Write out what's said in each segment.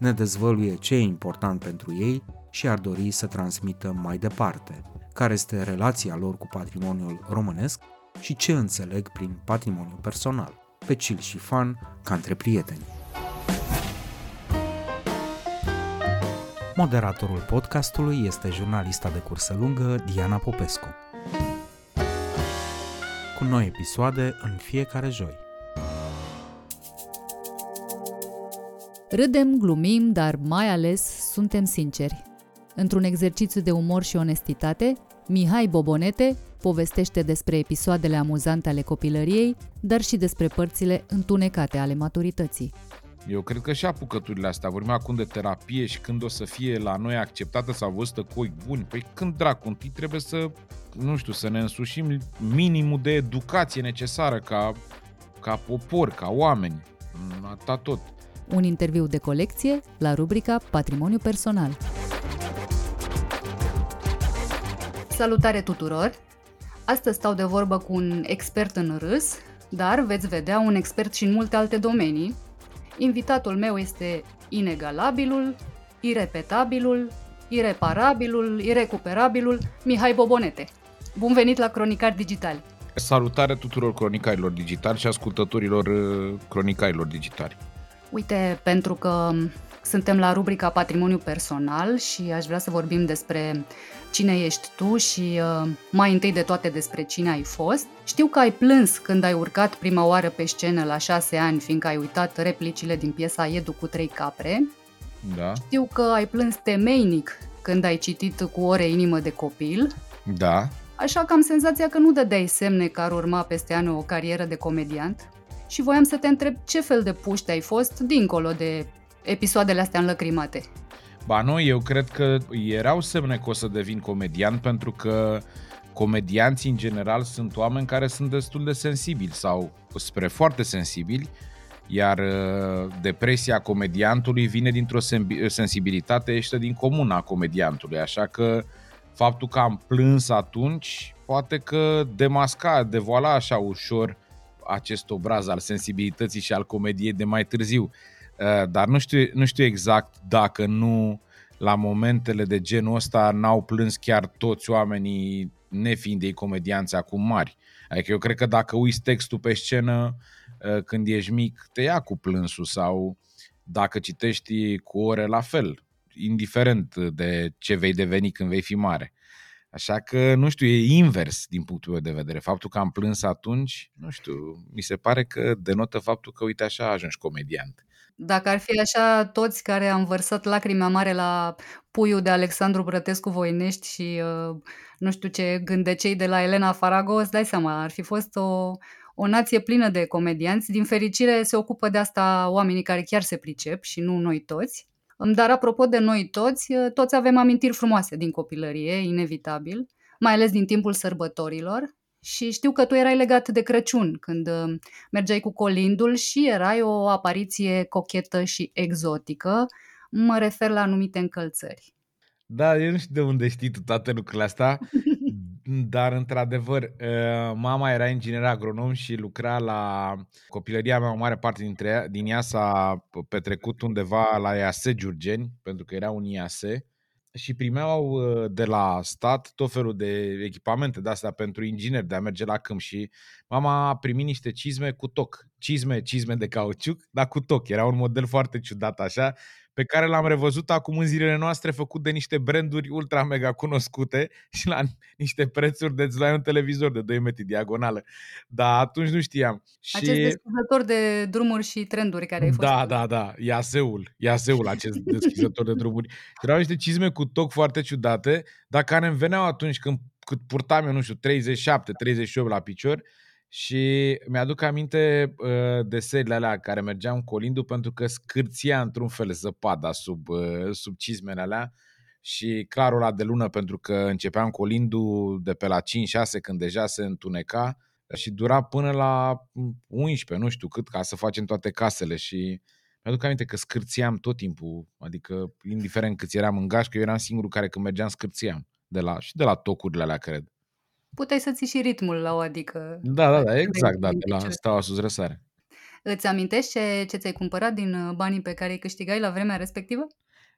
Ne dezvăluie ce e important pentru ei și ar dori să transmită mai departe, care este relația lor cu patrimoniul românesc și ce înțeleg prin patrimoniu personal, pe chill și fun ca între prieteni. Moderatorul podcastului este jurnalista de cursă lungă Diana Popescu. Cu noi episoade în fiecare joi. Râdem, glumim, dar mai ales suntem sinceri. Într-un exercițiu de umor și onestitate, Mihai Bobonete povestește despre episoadele amuzante ale copilăriei, dar și despre părțile întunecate ale maturității. Eu cred că și apucăturile astea, vorbim acum de terapie și când o să fie la noi acceptată sau văzută cu ochi buni, păi când dracu, întâi trebuie să, nu știu, să ne însușim minimul de educație necesară ca, ca popor, ca oameni. Atâta tot. Un interviu de colecție la rubrica Patrimoniu Personal. Salutare tuturor! Astăzi stau de vorbă cu un expert în râs, dar veți vedea un expert și în multe alte domenii, Invitatul meu este inegalabilul, irepetabilul, ireparabilul, irecuperabilul Mihai Bobonete. Bun venit la Cronicar Digital! Salutare tuturor cronicarilor digitali și ascultătorilor uh, cronicarilor digitali. Uite, pentru că suntem la rubrica Patrimoniu Personal și aș vrea să vorbim despre cine ești tu și uh, mai întâi de toate despre cine ai fost. Știu că ai plâns când ai urcat prima oară pe scenă la șase ani, fiindcă ai uitat replicile din piesa Edu cu trei capre. Da. Știu că ai plâns temeinic când ai citit cu ore inimă de copil. Da. Așa că am senzația că nu dădeai semne că ar urma peste ani o carieră de comediant. Și voiam să te întreb ce fel de puște ai fost dincolo de episoadele astea înlăcrimate. Ba nu, eu cred că erau semne că o să devin comedian pentru că comedianții în general sunt oameni care sunt destul de sensibili sau spre foarte sensibili, iar uh, depresia comediantului vine dintr-o sensibilitate ieșită din comuna a comediantului, așa că faptul că am plâns atunci poate că demasca, devoala așa ușor acest obraz al sensibilității și al comediei de mai târziu. Uh, dar nu știu, nu știu exact dacă nu la momentele de genul ăsta n-au plâns chiar toți oamenii nefiind ei comedianți acum mari. Adică eu cred că dacă uiți textul pe scenă uh, când ești mic, te ia cu plânsul sau dacă citești cu ore la fel, indiferent de ce vei deveni când vei fi mare. Așa că, nu știu, e invers din punctul meu de vedere. Faptul că am plâns atunci, nu știu, mi se pare că denotă faptul că, uite, așa ajungi comediant. Dacă ar fi așa toți care am vărsat lacrimea mare la puiul de Alexandru Brătescu Voinești și uh, nu știu ce gândecei de la Elena Farago, îți dai seama, ar fi fost o, o nație plină de comedianți. Din fericire se ocupă de asta oamenii care chiar se pricep și nu noi toți. Dar apropo de noi toți, uh, toți avem amintiri frumoase din copilărie, inevitabil, mai ales din timpul sărbătorilor. Și știu că tu erai legat de Crăciun când uh, mergeai cu colindul și erai o apariție cochetă și exotică. Mă refer la anumite încălțări. Da, eu nu știu de unde știi tu toate lucrurile astea, dar într-adevăr, uh, mama era inginer agronom și lucra la copilăria mea, o mare parte dintre ea, din ea s-a petrecut undeva la IASE Giurgeni, pentru că era un IASE și primeau uh, de la stat tot felul de echipamente de astea pentru ingineri de a merge la câmp și mama a primit niște cizme cu toc. Cizme, cizme de cauciuc, dar cu toc. Era un model foarte ciudat așa pe care l-am revăzut acum în zilele noastre făcut de niște branduri ultra mega cunoscute și la niște prețuri de la un televizor de 2 metri diagonală. Dar atunci nu știam. Acest și... deschizător de drumuri și trenduri care ai fost. Da, da, da. Iaseul. Iaseul acest deschizător de drumuri. Erau niște cizme cu toc foarte ciudate, dar care îmi veneau atunci când cât purtam eu, nu știu, 37, 38 la picior și mi-aduc aminte uh, de serile alea care mergeam cu Olindu pentru că scârția într-un fel zăpada sub, uh, sub cizmele alea și clarul ăla de lună pentru că începeam cu Olindu de pe la 5-6 când deja se întuneca și dura până la 11, nu știu cât, ca să facem toate casele și mi-aduc aminte că scârțiam tot timpul, adică indiferent câți eram în gașcă, eu eram singurul care când mergeam scârțiam, de la, și de la tocurile alea, cred. Puteai să ții și ritmul la o adică... Da, da, da, exact, da, de la Steaua Sus Răsare. Îți amintești ce, ce ți-ai cumpărat din uh, banii pe care îi câștigai la vremea respectivă?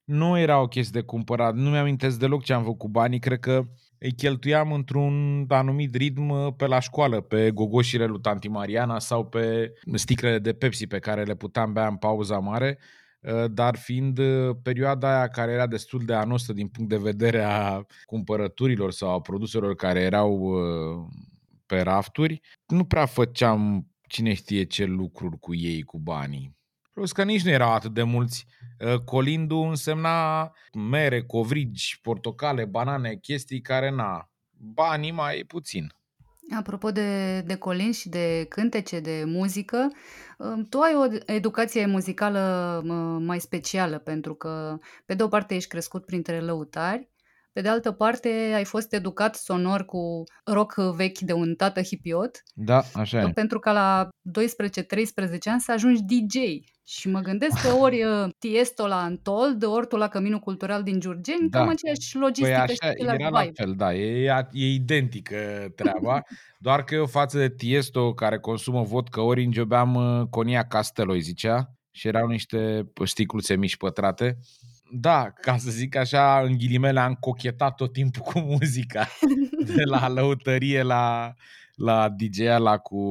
Nu era o chestie de cumpărat, nu mi-amintesc deloc ce am făcut cu banii, cred că îi cheltuiam într-un anumit ritm uh, pe la școală, pe gogoșile lui Tanti Mariana sau pe sticlele de Pepsi pe care le puteam bea în pauza mare, uh, dar fiind uh, perioada aia care era destul de anostă din punct de vedere a cumpărăturilor sau a produselor care erau pe rafturi, nu prea făceam cine știe ce lucruri cu ei, cu banii. Plus că nici nu erau atât de mulți. Ă, colindu însemna mere, covrigi, portocale, banane, chestii care na, banii mai puțin. Apropo de, de colin și de cântece, de muzică, ă, tu ai o educație muzicală mai specială, pentru că, pe de o parte, ești crescut printre lăutari, pe de altă parte, ai fost educat sonor cu rock vechi de un tată hipiot. Da, așa e. Pentru că la 12-13 ani să ajungi DJ. Și mă gândesc că ori uh, Tiesto la Antold, ori tu la Căminul Cultural din Giurgeni, da. cam aceeași logistică păi așa, și era la fel, da, e, e identică treaba, doar că eu față de Tiesto care consumă vodka, ori îngebeam uh, Conia Castelo, îi zicea, și erau niște sticluțe mici pătrate da, ca să zic așa, în ghilimele am cochetat tot timpul cu muzica. De la lăutărie la, la dj la cu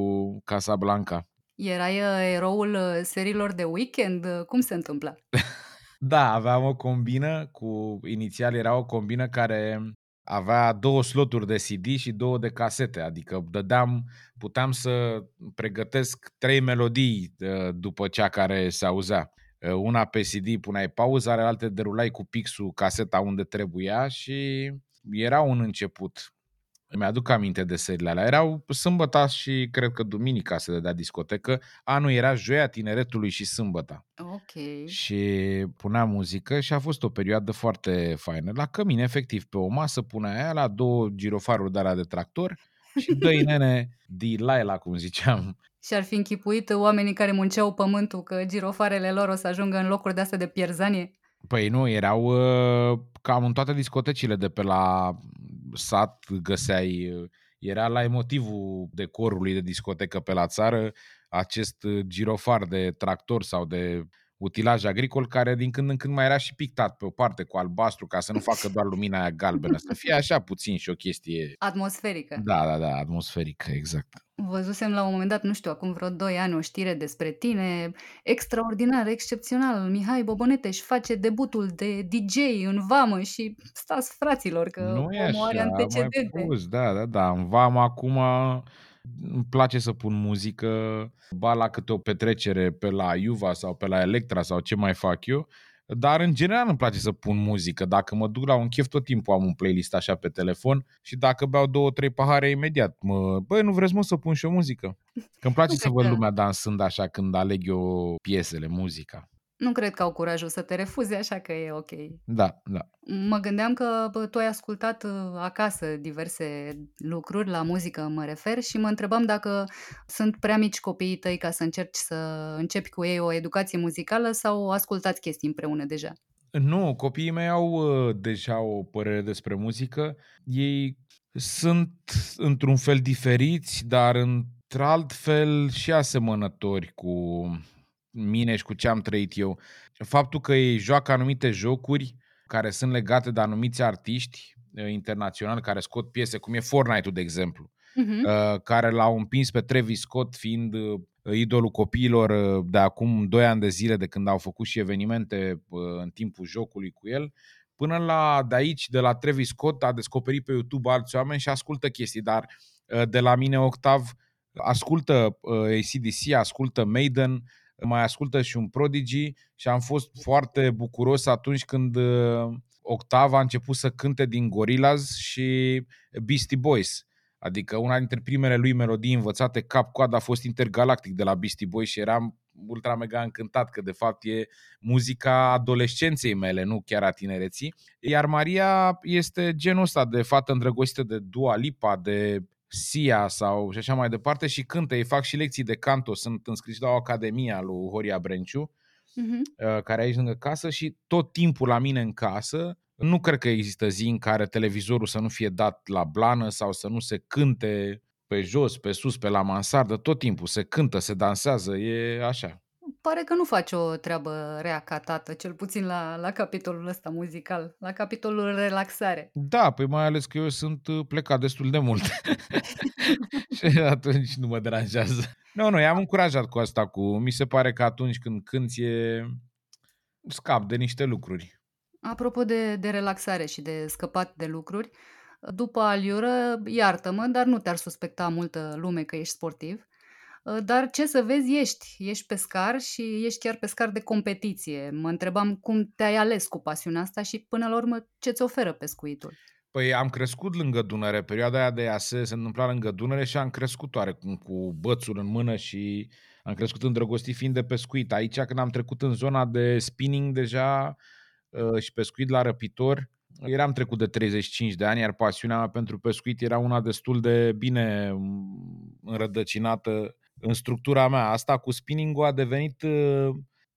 Casablanca. Erai uh, eroul uh, serilor de weekend? Cum se întâmplă? da, aveam o combină cu, inițial era o combină care avea două sloturi de CD și două de casete, adică dădeam, puteam să pregătesc trei melodii uh, după cea care se auzea. Ă, una pe CD puneai pauză, alte derulai cu pixul caseta unde trebuia și era un început. Mi-aduc aminte de serile alea. Erau sâmbăta și cred că duminica se dădea discotecă. Anul era joia tineretului și sâmbăta. Ok. Și punea muzică și a fost o perioadă foarte faină. La cămin, efectiv, pe o masă punea aia la două girofaruri de alea de tractor și doi nene Delilah, cum ziceam, și ar fi închipuit oamenii care munceau pământul că girofarele lor o să ajungă în locuri de astea de pierzanie? Păi nu, erau uh, cam în toate discotecile de pe la sat găseai, uh, era la emotivul decorului de discotecă pe la țară acest girofar de tractor sau de utilaj agricol care din când în când mai era și pictat pe o parte cu albastru ca să nu facă doar lumina aia galbenă, să fie așa puțin și o chestie... Atmosferică. Da, da, da, atmosferică, exact. Văzusem la un moment dat, nu știu, acum vreo 2 ani, o știre despre tine, extraordinar, excepțional. Mihai Bobonete își face debutul de DJ în vamă și stați fraților că nu omul așa, are antecedente. Mai pus, da, da, da. În vamă acum îmi place să pun muzică, ba la câte o petrecere pe la Iuva sau pe la Electra sau ce mai fac eu, dar în general îmi place să pun muzică. Dacă mă duc la un chef, tot timpul am un playlist așa pe telefon și dacă beau două, trei pahare, imediat mă... Băi, nu vreți mă să pun și o muzică? Că îmi place să văd lumea dansând așa când aleg eu piesele, muzica. Nu cred că au curajul să te refuze, așa că e ok. Da, da. Mă gândeam că bă, tu ai ascultat uh, acasă diverse lucruri, la muzică mă refer, și mă întrebam dacă sunt prea mici copiii tăi ca să încerci să începi cu ei o educație muzicală sau ascultați chestii împreună deja. Nu, copiii mei au uh, deja o părere despre muzică. Ei sunt într-un fel diferiți, dar într-alt fel și asemănători cu mine și cu ce am trăit eu. Faptul că ei joacă anumite jocuri care sunt legate de anumiți artiști uh, internaționali care scot piese, cum e Fortnite-ul, de exemplu, uh-huh. care l-au împins pe Travis Scott fiind uh, idolul copiilor uh, de acum 2 ani de zile de când au făcut și evenimente în timpul jocului cu el, până la de aici, de la Travis Scott, a descoperit pe YouTube alți oameni și ascultă chestii, dar de la mine Octav ascultă ACDC, ascultă Maiden, mai ascultă și un Prodigy și am fost foarte bucuros atunci când uh, Octava a început să cânte din Gorillaz și Beastie Boys. Adică una dintre primele lui melodii învățate cap-coadă a fost Intergalactic de la Beastie Boys și eram ultra mega încântat că de fapt e muzica adolescenței mele, nu chiar a tinereții. Iar Maria este genul ăsta de fată îndrăgostită de Dua Lipa, de Sia sau și așa mai departe și cântă, ei fac și lecții de canto, sunt înscriși la o academie lui Horia Brenciu, uh-huh. care e aici lângă casă și tot timpul la mine în casă nu cred că există zi în care televizorul să nu fie dat la blană sau să nu se cânte pe jos, pe sus, pe la mansardă, tot timpul se cântă, se dansează, e așa. Pare că nu faci o treabă rea ca tată, cel puțin la, la capitolul ăsta muzical, la capitolul relaxare. Da, păi mai ales că eu sunt uh, plecat destul de mult. și atunci nu mă deranjează. Nu, nu, i-am încurajat cu asta, cu mi se pare că atunci când cânti e scap de niște lucruri. Apropo de, de relaxare și de scăpat de lucruri, după aliură, iartă-mă, dar nu te-ar suspecta multă lume că ești sportiv. Dar ce să vezi, ești. Ești pescar și ești chiar pescar de competiție. Mă întrebam cum te-ai ales cu pasiunea asta și până la urmă ce-ți oferă pescuitul. Păi am crescut lângă Dunăre, perioada aia de ASE se întâmpla lângă Dunăre și am crescut oarecum cu bățul în mână și am crescut îndrăgostit fiind de pescuit. Aici când am trecut în zona de spinning deja Uh, și pescuit la răpitor. Eram trecut de 35 de ani, iar pasiunea mea pentru pescuit era una destul de bine mm, înrădăcinată în structura mea. Asta cu spinning a devenit uh,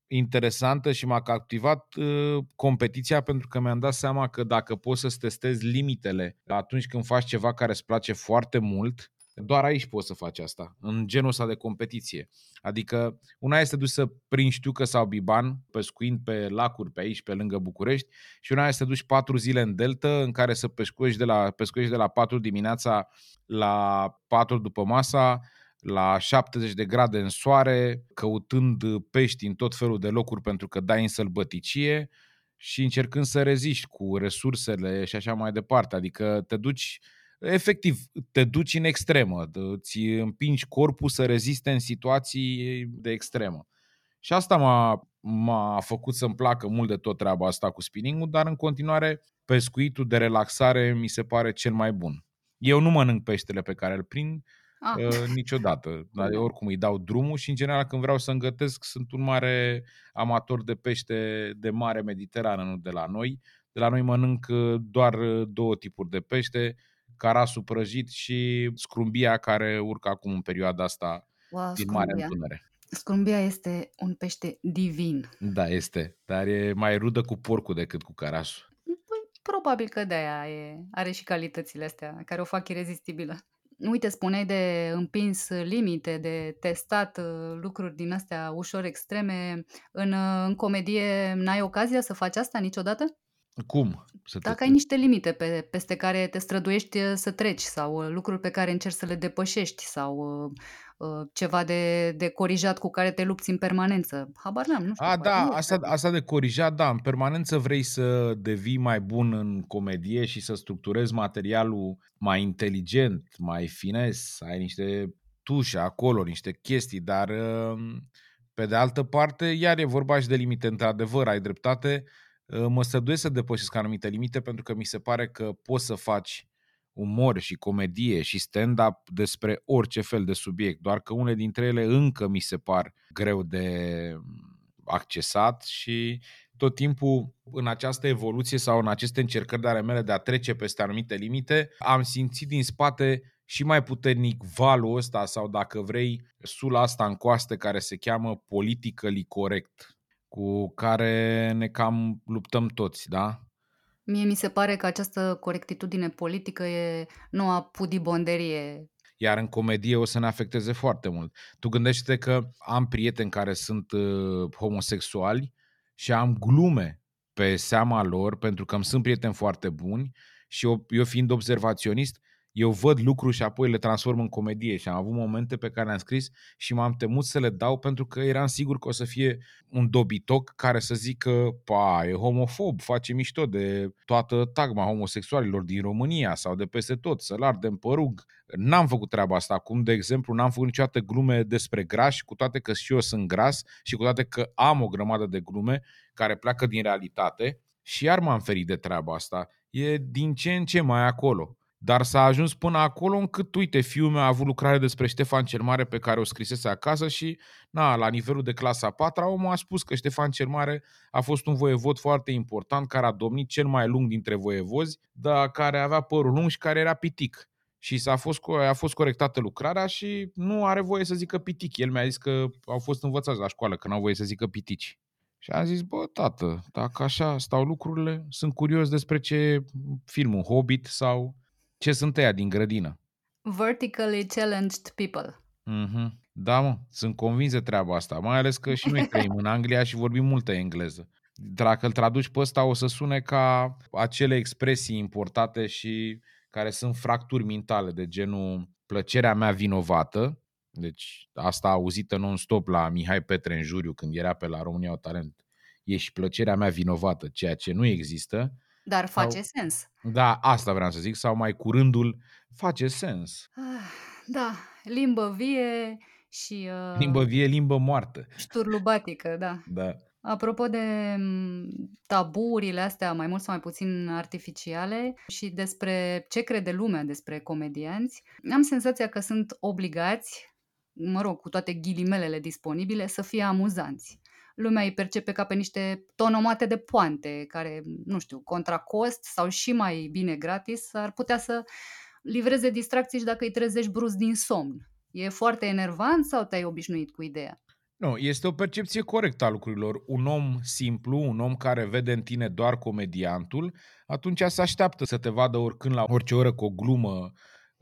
interesantă și m-a captivat uh, competiția pentru că mi-am dat seama că dacă poți să-ți testezi limitele atunci când faci ceva care îți place foarte mult, doar aici poți să faci asta, în genul ăsta de competiție. Adică una este dus să prinzi știucă sau biban, pescuind pe lacuri pe aici, pe lângă București, și una este să duci patru zile în delta în care să pescuiești de la, pescuiești de la 4 dimineața la 4 după masa, la 70 de grade în soare, căutând pești în tot felul de locuri pentru că dai în sălbăticie și încercând să reziști cu resursele și așa mai departe. Adică te duci efectiv, te duci în extremă, îți împingi corpul să reziste în situații de extremă. Și asta m-a, m-a făcut să-mi placă mult de tot treaba asta cu spinning dar în continuare pescuitul de relaxare mi se pare cel mai bun. Eu nu mănânc peștele pe care îl prind ah. uh, niciodată, dar oricum îi dau drumul și în general când vreau să îngătesc sunt un mare amator de pește de mare mediterană, nu de la noi. De la noi mănânc uh, doar uh, două tipuri de pește, carasul prăjit și scrumbia care urcă acum în perioada asta wow, din Marea Întunere. Scrumbia este un pește divin. Da, este, dar e mai rudă cu porcul decât cu carasul. Păi, probabil că de-aia e, are și calitățile astea care o fac irezistibilă. Uite, spuneai de împins limite, de testat uh, lucruri din astea ușor extreme. În, uh, în comedie n-ai ocazia să faci asta niciodată? Cum? Să Dacă te... ai niște limite pe, peste care te străduiești uh, să treci sau uh, lucruri pe care încerci să le depășești sau uh, uh, ceva de, de corijat cu care te lupți în permanență. Habar n-am, nu știu. A, da, asta, asta de corijat, da, în permanență vrei să devii mai bun în comedie și să structurezi materialul mai inteligent, mai fines, ai niște tușe acolo, niște chestii, dar pe de altă parte, iar e vorba și de limite, într-adevăr, ai dreptate, Ă, mă străduiesc să depășesc anumite limite pentru că mi se pare că poți să faci umor și comedie și stand-up despre orice fel de subiect, doar că unele dintre ele încă mi se par greu de accesat și tot timpul în această evoluție sau în aceste încercări de ale mele de a trece peste anumite limite, am simțit din spate și mai puternic valul ăsta sau dacă vrei sula asta în coaste care se cheamă politically corect cu care ne cam luptăm toți, da? Mie mi se pare că această corectitudine politică e noua pudibonderie. Iar în comedie o să ne afecteze foarte mult. Tu gândește că am prieteni care sunt uh, homosexuali și am glume pe seama lor pentru că îmi sunt prieteni foarte buni și eu, eu fiind observaționist, eu văd lucruri și apoi le transform în comedie și am avut momente pe care le-am scris și m-am temut să le dau pentru că eram sigur că o să fie un dobitoc care să zică, pa, e homofob, face mișto de toată tagma homosexualilor din România sau de peste tot, să-l ardem părug. N-am făcut treaba asta. Acum, de exemplu, n-am făcut niciodată glume despre grași, cu toate că și eu sunt gras și cu toate că am o grămadă de glume care pleacă din realitate și iar m-am ferit de treaba asta. E din ce în ce mai acolo Dar s-a ajuns până acolo încât, uite, fiul meu a avut lucrare despre Ștefan cel Mare pe care o scrisese acasă și, na, la nivelul de clasa 4 omul a spus că Ștefan cel Mare a fost un voievod foarte important care a domnit cel mai lung dintre voievozi, dar care avea părul lung și care era pitic. Și s-a fost, a fost corectată lucrarea și nu are voie să zică pitic. El mi-a zis că au fost învățați la școală că nu au voie să zică pitici. Și am zis, bă, tată, dacă așa stau lucrurile, sunt curios despre ce film, un Hobbit sau ce sunt ăia din grădină. Vertically challenged people. Mm-hmm. Da, mă, sunt convins de treaba asta, mai ales că și noi trăim în Anglia și vorbim multă engleză. Dacă îl traduci pe ăsta, o să sune ca acele expresii importate și care sunt fracturi mentale, de genul plăcerea mea vinovată, deci asta auzită non-stop la Mihai Petre în juriu când era pe la România o Talent. E și plăcerea mea vinovată, ceea ce nu există. Dar face sau, sens. Da, asta vreau să zic, sau mai curândul face sens. Ah, da, limbă vie și... Uh, limbă vie, limbă moartă. Șturlubatică, da. Da. Apropo de mm, taburile astea mai mult sau mai puțin artificiale și despre ce crede lumea despre comedianți, am senzația că sunt obligați mă rog, cu toate ghilimelele disponibile, să fie amuzanți. Lumea îi percepe ca pe niște tonomate de poante, care, nu știu, contra cost sau și mai bine gratis, ar putea să livreze distracții și dacă îi trezești brusc din somn. E foarte enervant sau te-ai obișnuit cu ideea? Nu, este o percepție corectă a lucrurilor. Un om simplu, un om care vede în tine doar comediantul, atunci se așteaptă să te vadă oricând la orice oră cu o glumă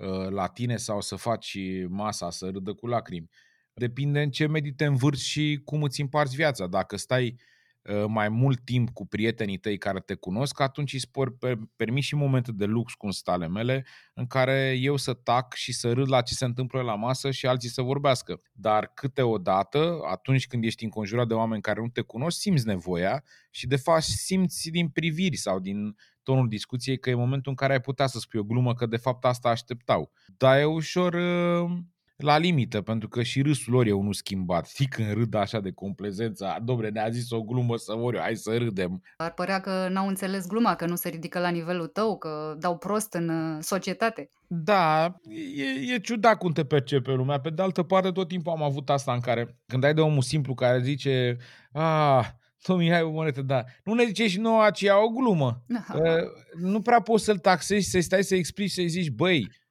Uh, la tine sau să faci masa să râdă cu lacrimi. Depinde în ce medii te învârți și cum îți împarți viața. Dacă stai uh, mai mult timp cu prietenii tăi care te cunosc, atunci îi spor permis și momente de lux, cum stale mele, în care eu să tac și să râd la ce se întâmplă la masă și alții să vorbească. Dar câteodată, atunci când ești înconjurat de oameni care nu te cunosc, simți nevoia și de fapt simți din priviri sau din tonul discuției că e momentul în care ai putea să spui o glumă, că de fapt asta așteptau. Dar e ușor uh, la limită, pentru că și râsul lor e unul schimbat. Știi când râd așa de complezența, domne, ne-a zis o glumă să mor eu, hai să râdem. Ar părea că n-au înțeles gluma, că nu se ridică la nivelul tău, că dau prost în uh, societate. Da, e, e ciudat cum te percepe lumea. Pe de altă parte, tot timpul am avut asta în care, când ai de omul simplu care zice, ah, Tom Mihai Monetă, da. Nu ne zice și nouă aceea o glumă. Uh, nu prea poți să-l taxezi, să stai să explici, să-i zici, băi, uh,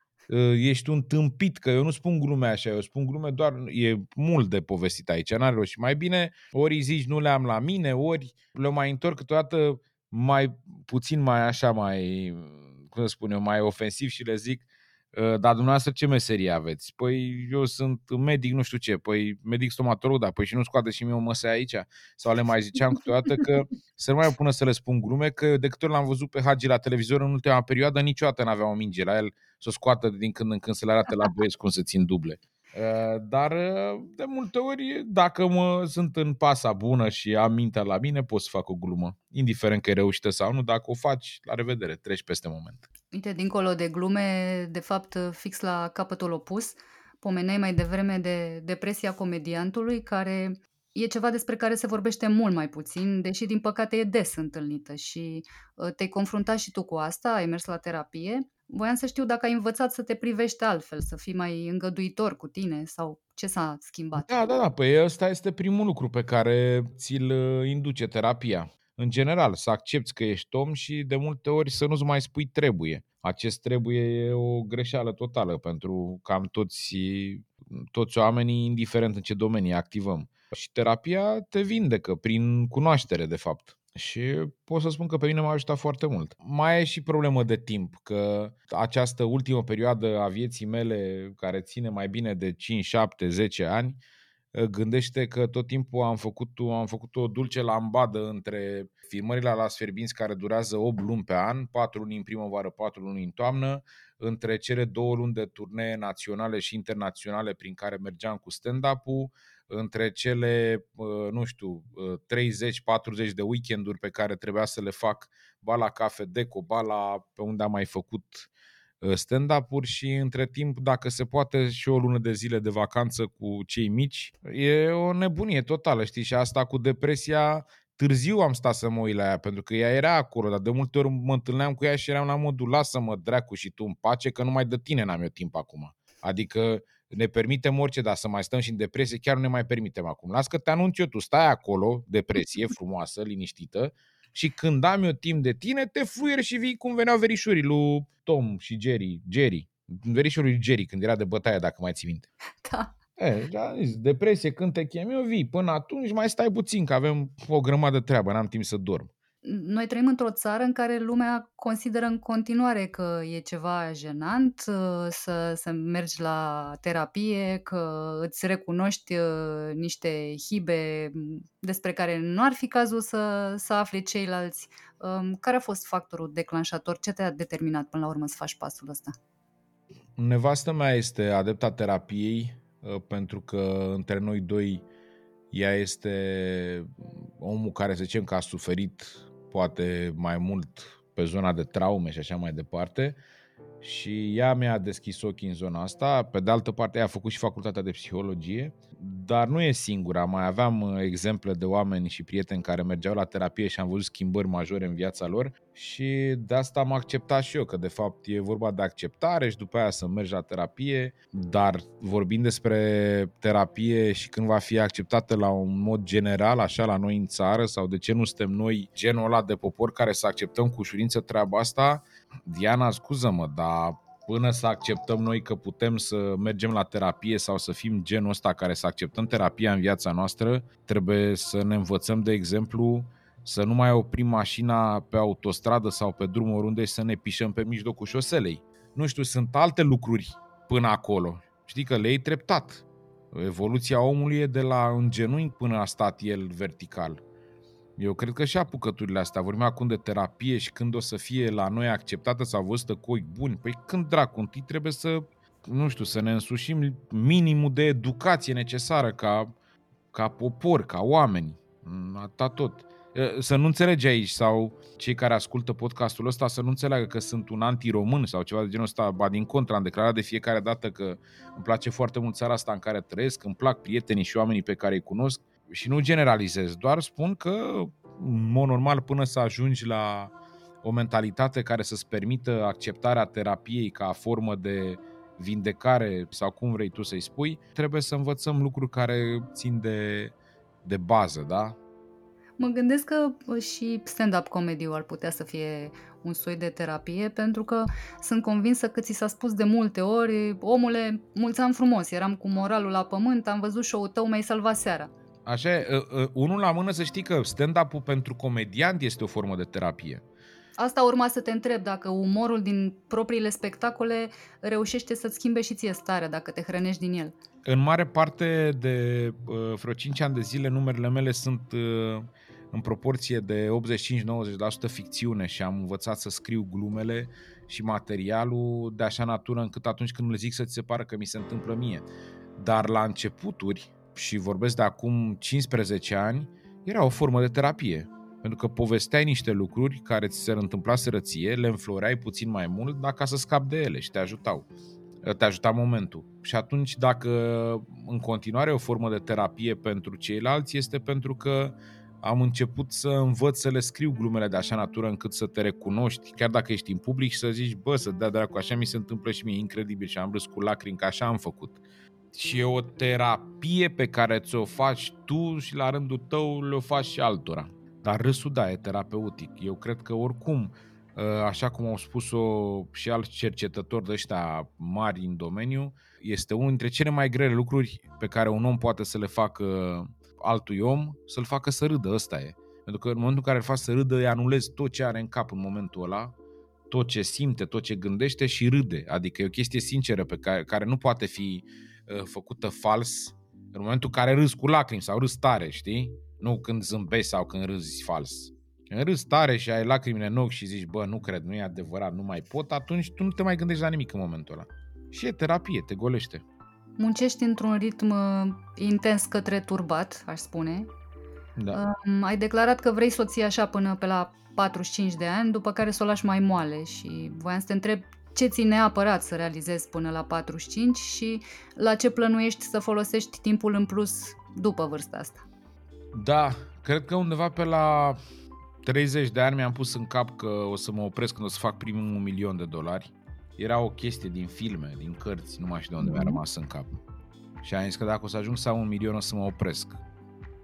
ești un tâmpit, că eu nu spun glume așa, eu spun glume doar, e mult de povestit aici, n-are rost. Și mai bine, ori îi zici nu le am la mine, ori le mai întorc câteodată mai puțin mai așa, mai, cum să spun eu, mai ofensiv și le zic, Ă, dar dumneavoastră ce meserie aveți? Păi eu sunt medic, nu știu ce, păi medic stomatolog, da, păi și nu scoate și mie o măsă aici. Sau le mai ziceam câteodată că să nu mai pună să le spun glume, că de câte ori l-am văzut pe Hagi la televizor în ultima perioadă, niciodată n-avea o minge la el să o scoată din când în când să le arate la băieți cum să țin duble. Ă, dar ă, de multe ori, dacă mă sunt în pasa bună și am mintea la mine, pot să fac o glumă. Indiferent că e reușită sau nu, dacă o faci, la revedere, treci peste moment. Uite, dincolo de glume, de fapt, fix la capătul opus, pomeneai mai devreme de depresia comediantului, care e ceva despre care se vorbește mult mai puțin, deși din păcate e des întâlnită și ă, te-ai confruntat și tu cu asta, ai mers la terapie. Voiam să știu dacă ai învățat să te privești altfel, să fii mai îngăduitor cu tine sau ce s-a schimbat. Da, da, da, păi ăsta este primul lucru pe care ți-l ă, induce terapia în general, să accepti că ești om și de multe ori să nu-ți mai spui trebuie. Acest trebuie e o greșeală totală pentru cam toți, toți oamenii, indiferent în ce domenii activăm. Și terapia te vindecă prin cunoaștere, de fapt. Și pot să spun că pe mine m-a ajutat foarte mult. Mai e și problemă de timp, că această ultimă perioadă a vieții mele, care ține mai bine de 5, 7, 10 ani, gândește că tot timpul am făcut, am făcut o dulce lambadă între filmările la Sferbinți care durează 8 luni pe an, 4 luni în primăvară, 4 luni în toamnă, între cele două luni de turnee naționale și internaționale prin care mergeam cu stand-up-ul, între cele, nu știu, 30-40 de weekenduri pe care trebuia să le fac ba la Cafe Deco, ba la pe unde am mai făcut Uh, stand-up-uri și între timp, dacă se poate, și o lună de zile de vacanță cu cei mici. E o nebunie totală, știi? Și asta cu depresia târziu am stat să mă uit la ea, pentru că ea era acolo, dar de multe ori mă întâlneam cu ea și eram la modul, lasă-mă dracu și tu în pace, că numai de tine n-am eu timp acum. Adică ne permitem orice, dar să mai stăm și în depresie, chiar nu ne mai permitem acum. Las că te anunț eu, tu stai acolo, depresie, frumoasă, liniștită, și când am eu timp de tine, te fluier și vii cum veneau verișorii lui Tom și Jerry. Jerry. Verișorii lui Jerry, când era de bătaie, dacă mai ții minte. Da. E, da, depresie, când te chem eu, vii. Până atunci mai stai puțin, că avem o grămadă de treabă, n-am timp să dorm noi trăim într-o țară în care lumea consideră în continuare că e ceva jenant uh, să, să mergi la terapie, că îți recunoști uh, niște hibe despre care nu ar fi cazul să, să afle ceilalți. Um, care a fost factorul declanșator? Ce te-a determinat până la urmă să faci pasul ăsta? Nevastă mea este adepta terapiei uh, pentru că între noi doi ea este omul care, să zicem, că a suferit poate mai mult pe zona de traume și așa mai departe și ea mi-a deschis ochii în zona asta. Pe de altă parte, ea a făcut și facultatea de psihologie, dar nu e singura. Mai aveam uh, exemple de oameni și prieteni care mergeau la terapie și am văzut schimbări majore în viața lor și de asta am acceptat și eu, că de fapt e vorba de acceptare și după aia să mergi la terapie, dar vorbind despre terapie și când va fi acceptată la un mod general, așa la noi în țară, sau de ce nu suntem noi genul ăla de popor care să acceptăm cu ușurință treaba asta, Diana, scuză-mă, dar până să acceptăm noi că putem să mergem la terapie sau să fim genul ăsta care să acceptăm terapia în viața noastră, trebuie să ne învățăm, de exemplu, să nu mai oprim mașina pe autostradă sau pe drum oriunde și să ne pișăm pe mijlocul șoselei. Nu știu, sunt alte lucruri până acolo. Știi că le iei treptat. Evoluția omului e de la în genunchi până a stat el vertical. Eu cred că și apucăturile astea, vorbim acum de terapie și când o să fie la noi acceptată sau văzută cu ochi buni, păi când dracu, întâi trebuie să, nu știu, să ne însușim minimul de educație necesară ca, ca popor, ca oameni. Atâta tot. Să nu înțelegi aici sau cei care ascultă podcastul ăsta să nu înțeleagă că sunt un anti-român sau ceva de genul ăsta, ba din contra, am declarat de fiecare dată că îmi place foarte mult țara asta în care trăiesc, îmi plac prietenii și oamenii pe care îi cunosc, și nu generalizez, doar spun că, în mod normal, până să ajungi la o mentalitate care să-ți permită acceptarea terapiei ca formă de vindecare sau cum vrei tu să-i spui, trebuie să învățăm lucruri care țin de, de bază, da? Mă gândesc că și stand-up comedy ar putea să fie un soi de terapie, pentru că sunt convinsă că ți s-a spus de multe ori, omule, mulți ani frumos, eram cu moralul la pământ, am văzut show-ul tău, mi-ai salvat seara. Așa e, uh, uh, unul la mână să știi că stand-up-ul pentru comediant este o formă de terapie. Asta urma să te întreb, dacă umorul din propriile spectacole reușește să-ți schimbe și ție starea, dacă te hrănești din el. În mare parte de uh, vreo 5 ani de zile, numerele mele sunt uh, în proporție de 85-90% ficțiune și am învățat să scriu glumele și materialul de așa natură încât atunci când le zic să ți se pară că mi se întâmplă mie. Dar la începuturi, și vorbesc de acum 15 ani, era o formă de terapie. Pentru că povesteai niște lucruri care ți se întâmpla sărăție, le înfloreai puțin mai mult, dar ca să scapi de ele și te ajutau. Te ajuta momentul. Și atunci, dacă în continuare e o formă de terapie pentru ceilalți, este pentru că am început să învăț să le scriu glumele de așa natură încât să te recunoști, chiar dacă ești în public și să zici, bă, să dea dracu, așa mi se întâmplă și mie, incredibil și am râs cu lacrimi că așa am făcut și e o terapie pe care ți-o faci tu și la rândul tău le-o faci și altora. Dar râsul, da, e terapeutic. Eu cred că oricum, ă, așa cum au spus-o și alți cercetători de ăștia mari în domeniu, este unul dintre cele mai grele lucruri pe care un om poate să le facă altui om, să-l facă să râdă, ăsta e. Pentru că în momentul în care îl faci să râdă, îi anulezi tot ce are în cap în momentul ăla, tot ce simte, tot ce gândește și râde. Adică e o chestie sinceră pe care, care nu poate fi uh, Uh, făcută fals în momentul în care râzi cu lacrimi sau râzi tare, știi? Nu când zâmbești sau când râzi fals. Când râzi tare și ai lacrimile în ochi și zici, bă, nu cred, nu e adevărat, nu mai pot, atunci tu nu te mai gândești la nimic în momentul ăla. Și e terapie, te golește. Muncești într-un ritm uh, intens către turbat, aș spune. Da. Um, ai declarat că vrei soția așa până pe la 45 de ani, după care să o lași mai moale și voiam să te întreb ce ți neapărat să realizezi până la 45 și la ce plănuiești să folosești timpul în plus după vârsta asta. Da, cred că undeva pe la 30 de ani mi-am pus în cap că o să mă opresc când o să fac primul un milion de dolari. Era o chestie din filme, din cărți, nu mai știu de unde mi-a mhm. rămas în cap. Și am zis că dacă o să ajung să am un milion o să mă opresc.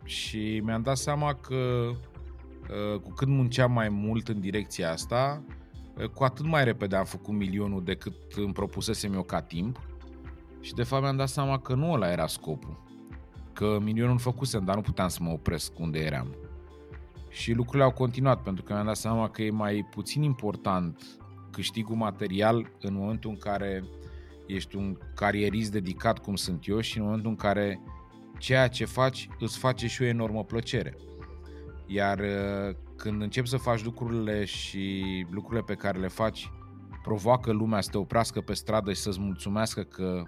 Și mi-am dat seama că uh, cu cât munceam mai mult în direcția asta, uh, cu atât mai repede am făcut milionul decât îmi propusesem eu ca timp. Și de fapt mi-am dat seama că nu ăla era scopul. Că milionul făcusem, dar nu puteam să mă opresc unde eram. Și lucrurile au continuat, pentru că mi-am dat seama că e mai puțin important câștigul material în momentul în care ești un carierist dedicat cum sunt eu și în momentul în care ceea ce faci îți face și o enormă plăcere. Iar uh, când începi să faci lucrurile și lucrurile pe care le faci provoacă lumea să te oprească pe stradă și să-ți mulțumească că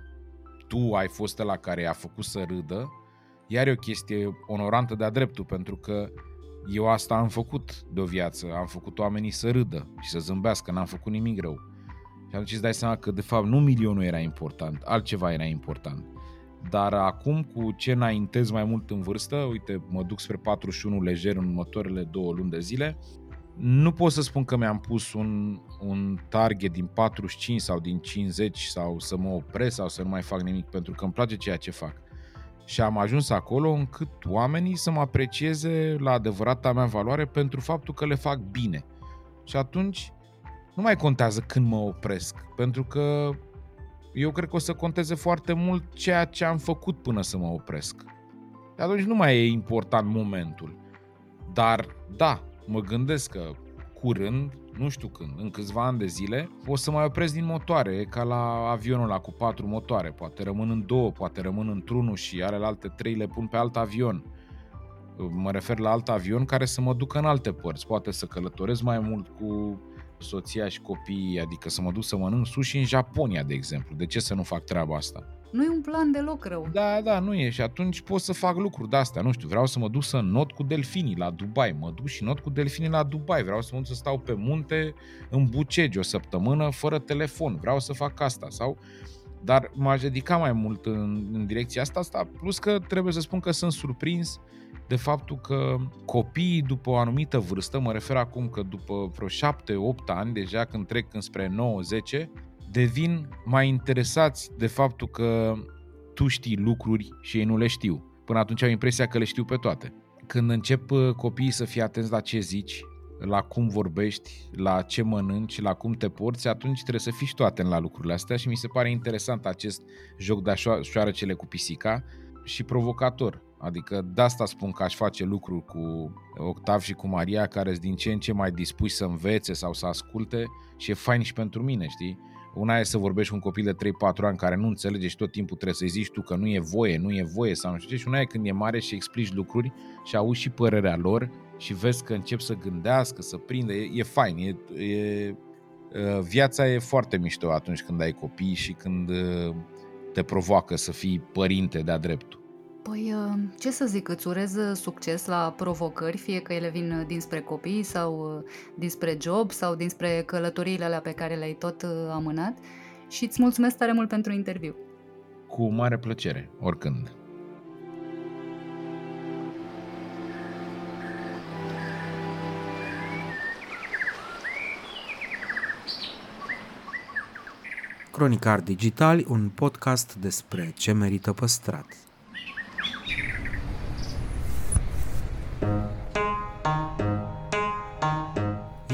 tu ai fost la care a făcut să râdă, iar e o chestie onorantă de-a dreptul, pentru că eu asta am făcut de o viață, am făcut oamenii să râdă și să zâmbească, n-am făcut nimic rău. Și atunci îți dai seama că de fapt nu milionul era important, altceva era important. Dar acum cu ce înaintez mai mult în vârstă, uite, mă duc spre 41 lejer în următoarele două luni de zile, nu pot să spun că mi-am pus un, un target din 45 sau din 50 sau să mă opresc sau să nu mai fac nimic pentru că îmi place ceea ce fac. Și am ajuns acolo încât oamenii să mă aprecieze la adevărata mea valoare pentru faptul că le fac bine. Și atunci nu mai contează când mă opresc, pentru că eu cred că o să conteze foarte mult ceea ce am făcut până să mă opresc. Atunci nu mai e important momentul. Dar, da, mă gândesc că curând, nu știu când, în câțiva ani de zile, o să mai opresc din motoare, e ca la avionul ăla cu patru motoare, poate rămân în două, poate rămân într-unul și are alte trei le pun pe alt avion. Mă refer la alt avion care să mă ducă în alte părți, poate să călătoresc mai mult cu soția și copiii, adică să mă duc să mănânc sushi în Japonia, de exemplu. De ce să nu fac treaba asta? Nu e un plan deloc rău. Da, da, nu e. Și atunci pot să fac lucruri de-astea. Nu știu, vreau să mă duc să not cu delfinii la Dubai. Mă duc și not cu delfinii la Dubai. Vreau să mă duc să stau pe munte în Bucegi o săptămână fără telefon. Vreau să fac asta. Sau dar m-aș dedica mai mult în, în direcția asta, asta, plus că trebuie să spun că sunt surprins de faptul că copiii după o anumită vârstă, mă refer acum că după vreo 7-8 ani, deja când trec înspre 9-10, devin mai interesați de faptul că tu știi lucruri și ei nu le știu. Până atunci au impresia că le știu pe toate. Când încep uh, copiii să fie atenți la ce zici, la cum vorbești, la ce mănânci, la cum te porți, atunci trebuie să fii și tu atent la lucrurile astea și mi se pare interesant acest joc de cele cu pisica și provocator. Adică de asta spun că aș face lucruri cu Octav și cu Maria care sunt din ce în ce mai dispuși să învețe sau să asculte și e fain și pentru mine, știi? Una e să vorbești cu un copil de 3-4 ani care nu înțelege și tot timpul trebuie să-i zici tu că nu e voie, nu e voie sau nu știu ce. Și una e când e mare și explici lucruri și auzi și părerea lor și vezi că încep să gândească, să prindă. E, e fain, e, e, viața e foarte mișto atunci când ai copii și când te provoacă să fii părinte de-a dreptul. Păi, uh, ce să zic, îți urez uh, succes la provocări, fie că ele vin uh, dinspre copii sau dinspre job sau dinspre călătoriile alea pe care le-ai tot amânat și îți mulțumesc tare mult pentru interviu. Cu mare plăcere, oricând. Cronicar Digital, un podcast despre ce merită păstrat.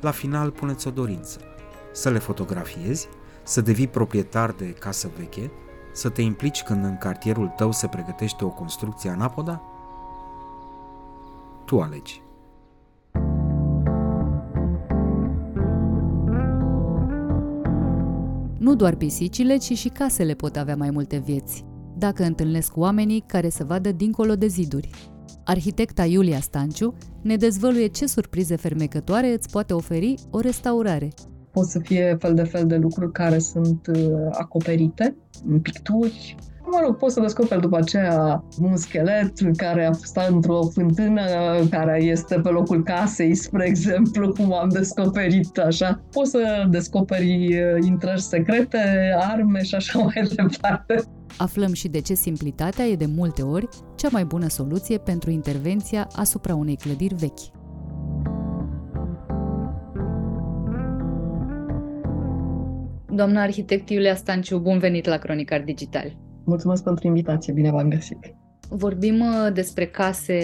La final puneți o dorință. Să le fotografiezi, să devii proprietar de casă veche, să te implici când în cartierul tău se pregătește o construcție anapoda? Tu alegi. Nu doar pisicile, ci și casele pot avea mai multe vieți, dacă întâlnesc oamenii care să vadă dincolo de ziduri. Arhitecta Iulia Stanciu ne dezvăluie ce surprize fermecătoare îți poate oferi o restaurare. Pot să fie fel de fel de lucruri care sunt uh, acoperite, în picturi, Mă rog, poți să descoperi după aceea un schelet care a stat într-o fântână care este pe locul casei, spre exemplu, cum am descoperit așa. Poți să descoperi uh, intrări secrete, arme și așa mai departe. Aflăm și de ce simplitatea e de multe ori cea mai bună soluție pentru intervenția asupra unei clădiri vechi. Doamna arhitect Iulia Stanciu, bun venit la Cronicar Digital! Mulțumesc pentru invitație, bine v-am găsit! Vorbim uh, despre case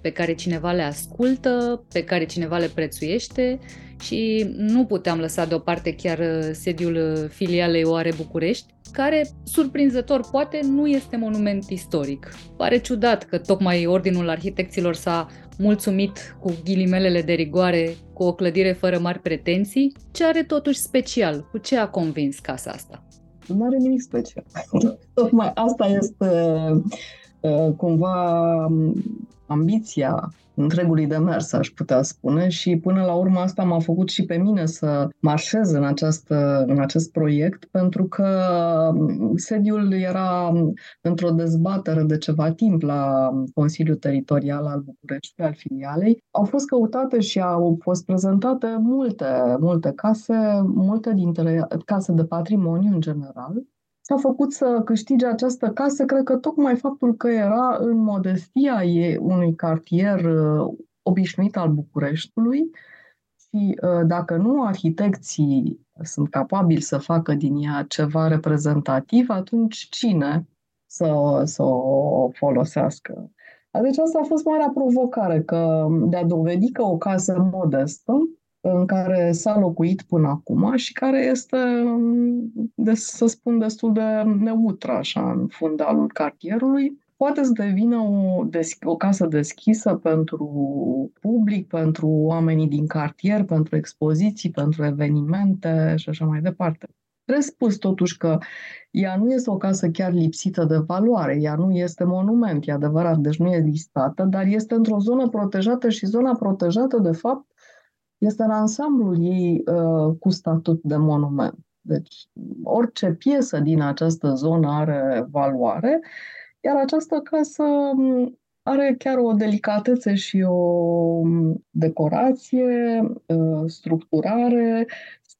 pe care cineva le ascultă, pe care cineva le prețuiește și nu puteam lăsa deoparte chiar uh, sediul uh, filialei Oare București, care, surprinzător poate, nu este monument istoric. Pare ciudat că tocmai Ordinul Arhitecților s-a mulțumit cu ghilimelele de rigoare cu o clădire fără mari pretenții, ce are totuși special? Cu ce a convins casa asta? Nu are nimic special. Tocmai asta este uh, cumva ambiția întregului demers, aș putea spune, și până la urmă asta m-a făcut și pe mine să marșez în, această, în acest proiect, pentru că sediul era într-o dezbatere de ceva timp la Consiliul Teritorial al București, al filialei. Au fost căutate și au fost prezentate multe, multe case, multe dintre case de patrimoniu în general, s-a făcut să câștige această casă, cred că tocmai faptul că era în modestia ei unui cartier uh, obișnuit al Bucureștiului și uh, dacă nu arhitecții sunt capabili să facă din ea ceva reprezentativ, atunci cine să, să o folosească? Deci asta a fost marea provocare, că de a dovedi că o casă modestă în care s-a locuit până acum și care este, de, să spun, destul de neutră așa în fundalul cartierului. Poate să devină o, o casă deschisă pentru public, pentru oamenii din cartier, pentru expoziții, pentru evenimente și așa mai departe. Trebuie spus totuși că ea nu este o casă chiar lipsită de valoare, ea nu este monument, e adevărat, deci nu e listată, dar este într-o zonă protejată și zona protejată, de fapt, este în ansamblul ei uh, cu statut de monument. Deci orice piesă din această zonă are valoare, iar această casă um, are chiar o delicatețe și o um, decorație, uh, structurare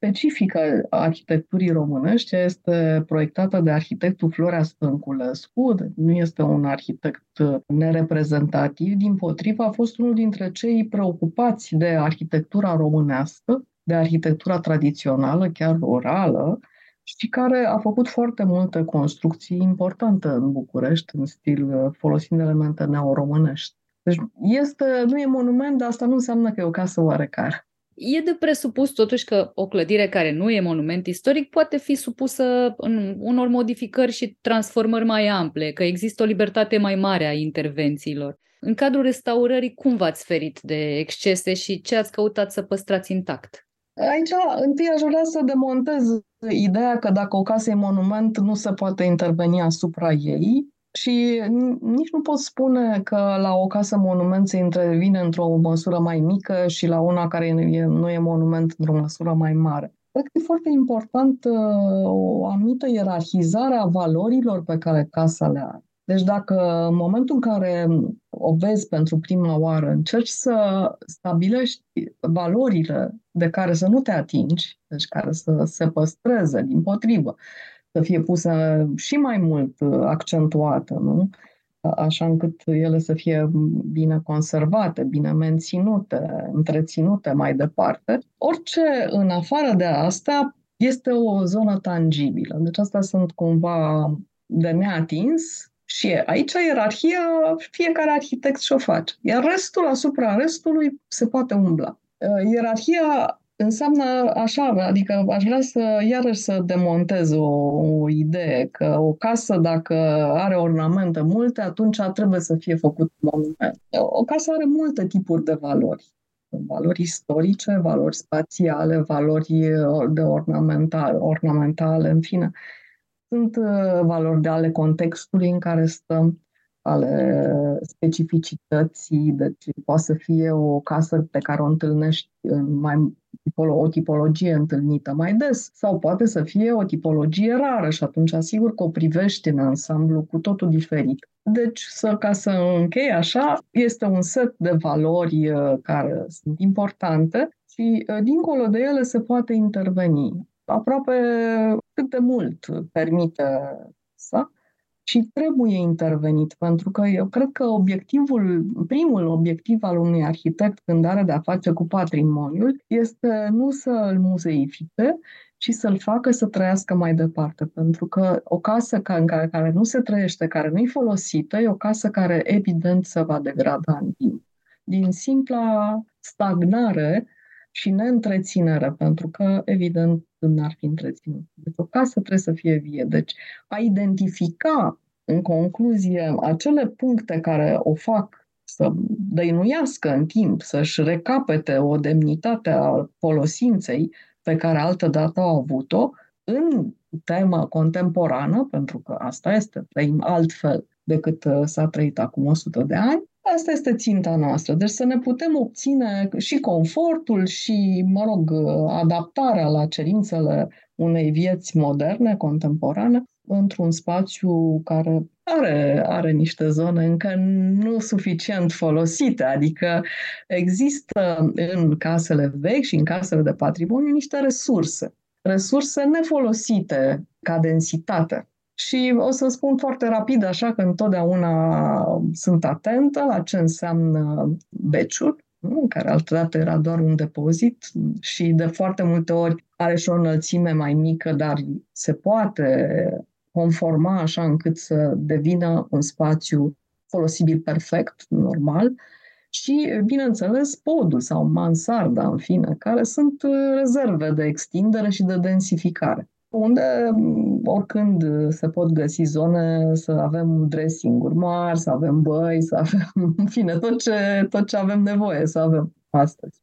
specifică arhitecturii românești, este proiectată de arhitectul Florea Stănculescu, nu este un arhitect nereprezentativ, din potrivă a fost unul dintre cei preocupați de arhitectura românească, de arhitectura tradițională, chiar orală, și care a făcut foarte multe construcții importante în București, în stil folosind elemente neoromânești. Deci este, nu e monument, dar asta nu înseamnă că e o casă oarecare. E de presupus totuși că o clădire care nu e monument istoric poate fi supusă în unor modificări și transformări mai ample, că există o libertate mai mare a intervențiilor. În cadrul restaurării, cum v-ați ferit de excese și ce ați căutat să păstrați intact? Aici, întâi aș vrea să demontez ideea că dacă o casă e monument, nu se poate interveni asupra ei. Și nici nu pot spune că la o casă monument se intervine într-o măsură mai mică și la una care nu e monument într-o măsură mai mare. Cred că e foarte important uh, o anumită ierarhizare a valorilor pe care casa le are. Deci dacă în momentul în care o vezi pentru prima oară, încerci să stabilești valorile de care să nu te atingi, deci care să se păstreze, din potrivă, să fie pusă și mai mult uh, accentuată, nu? așa încât ele să fie bine conservate, bine menținute, întreținute mai departe. Orice în afară de asta este o zonă tangibilă. Deci asta sunt cumva de neatins și aici ierarhia fiecare arhitect și-o face. Iar restul asupra restului se poate umbla. Uh, ierarhia înseamnă așa, adică aș vrea să iarăși să demontez o, o idee că o casă dacă are ornamente multe, atunci trebuie să fie făcut monument. O casă are multe tipuri de valori. Valori istorice, valori spațiale, valori de ornamental, ornamentale, în fine. Sunt uh, valori de ale contextului în care stăm, ale specificității, deci poate să fie o casă pe care o întâlnești în mai o tipologie întâlnită mai des sau poate să fie o tipologie rară și atunci asigur că o privești în ansamblu cu totul diferit. Deci, să, ca să închei așa, este un set de valori uh, care sunt importante și uh, dincolo de ele se poate interveni. Aproape cât de mult permite să și trebuie intervenit, pentru că eu cred că obiectivul, primul obiectiv al unui arhitect când are de-a face cu patrimoniul este nu să îl muzeifice, ci să-l facă să trăiască mai departe. Pentru că o casă în care, care nu se trăiește, care nu-i folosită, e o casă care evident se va degrada în timp. Din simpla stagnare și neîntreținere, pentru că, evident, n-ar fi întreținut. Deci o casă trebuie să fie vie. Deci a identifica, în concluzie, acele puncte care o fac să dăinuiască în timp, să-și recapete o demnitate a folosinței pe care altădată au avut-o, în tema contemporană, pentru că asta este, trăim altfel decât uh, s-a trăit acum 100 de ani, Asta este ținta noastră. Deci să ne putem obține și confortul și, mă rog, adaptarea la cerințele unei vieți moderne, contemporane, într-un spațiu care are, are niște zone încă nu suficient folosite, adică există în casele vechi și în casele de patrimoniu niște resurse, resurse nefolosite ca densitate. Și o să spun foarte rapid, așa că întotdeauna sunt atentă la ce înseamnă beciul, care altădată era doar un depozit și de foarte multe ori are și o înălțime mai mică, dar se poate conforma așa încât să devină un spațiu folosibil perfect, normal, și, bineînțeles, podul sau mansarda, în fine, care sunt rezerve de extindere și de densificare unde oricând se pot găsi zone să avem dressing-uri mari, să avem băi, să avem, în fine, tot ce, tot ce avem nevoie să avem astăzi.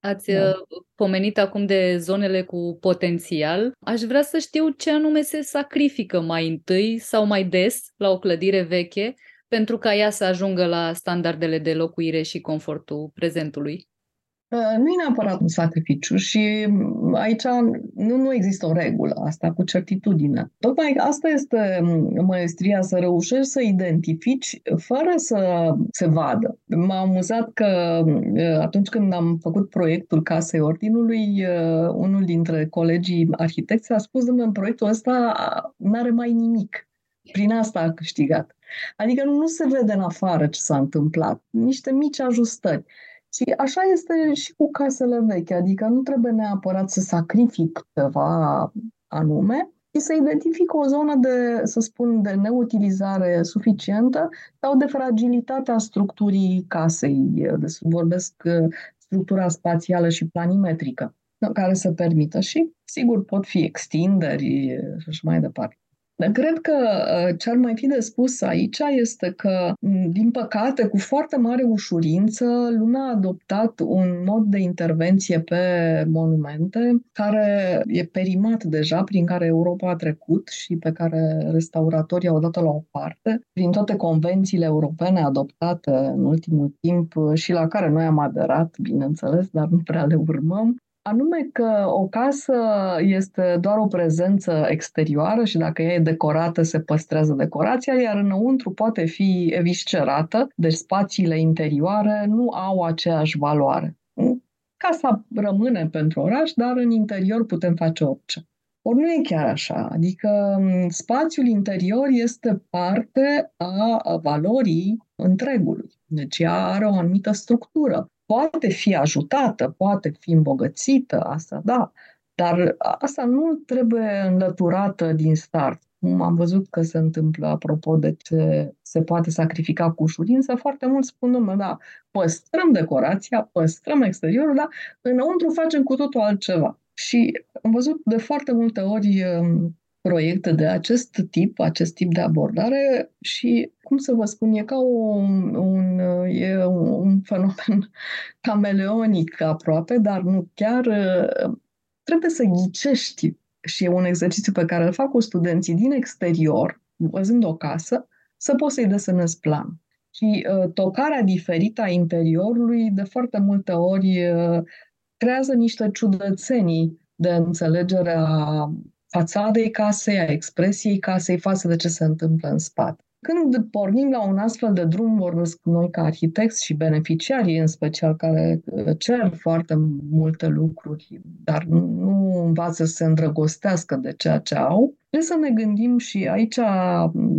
Ați da. Uh, pomenit acum de zonele cu potențial. Aș vrea să știu ce anume se sacrifică mai întâi sau mai des la o clădire veche pentru ca ea să ajungă la standardele de locuire și confortul prezentului. Uh, nu e neapărat un sacrificiu și mm, aici nu, nu există o regulă asta cu certitudine. Tocmai asta este mm, maestria, să reușești să identifici fără să se vadă. M-a amuzat că mm, atunci când am făcut proiectul Casei Ordinului, uh, unul dintre colegii arhitecți a spus, că în proiectul ăsta nu are mai nimic. Prin asta a câștigat. Adică nu se vede în afară ce s-a întâmplat. Niște mici ajustări. Și așa este și cu casele vechi, adică nu trebuie neapărat să sacrific ceva anume, ci să identific o zonă de, să spun, de neutilizare suficientă sau de fragilitatea structurii casei. Deci vorbesc uh, structura spațială și planimetrică care să permită și, sigur, pot fi extinderi și așa mai departe. Cred că uh, ce ar mai fi de spus aici este că, din păcate, cu foarte mare ușurință, lumea a adoptat un mod de intervenție pe monumente care e perimat deja, prin care Europa a trecut și pe care restauratorii au dat-o la o parte, prin toate convențiile europene adoptate în ultimul timp și la care noi am aderat, bineînțeles, dar nu prea le urmăm, Anume că o casă este doar o prezență exterioară și dacă ea e decorată, se păstrează decorația, iar înăuntru poate fi eviscerată, deci spațiile interioare nu au aceeași valoare. Casa rămâne pentru oraș, dar în interior putem face orice. Ori nu e chiar așa, adică spațiul interior este parte a valorii întregului. Deci ea are o anumită structură poate fi ajutată, poate fi îmbogățită, asta da, dar asta nu trebuie înlăturată din start. Cum am văzut că se întâmplă apropo de ce se poate sacrifica cu ușurință, foarte mult spun, domnule, da, păstrăm decorația, păstrăm exteriorul, dar înăuntru facem cu totul altceva. Și am văzut de foarte multe ori um, proiecte de acest tip, acest tip de abordare și, cum să vă spun, e ca un, un, e un fenomen cameleonic aproape, dar nu chiar trebuie să ghicești și e un exercițiu pe care îl fac cu studenții din exterior, văzând o casă, să poți să-i desenezi plan. Și uh, tocarea diferită a interiorului, de foarte multe ori, uh, creează niște ciudățenii de înțelegere a fațadei casei, a expresiei casei față de ce se întâmplă în spate. Când pornim la un astfel de drum, vorbesc noi ca arhitecți și beneficiarii în special, care uh, cer foarte multe lucruri, dar nu învață să se îndrăgostească de ceea ce au, trebuie să ne gândim și aici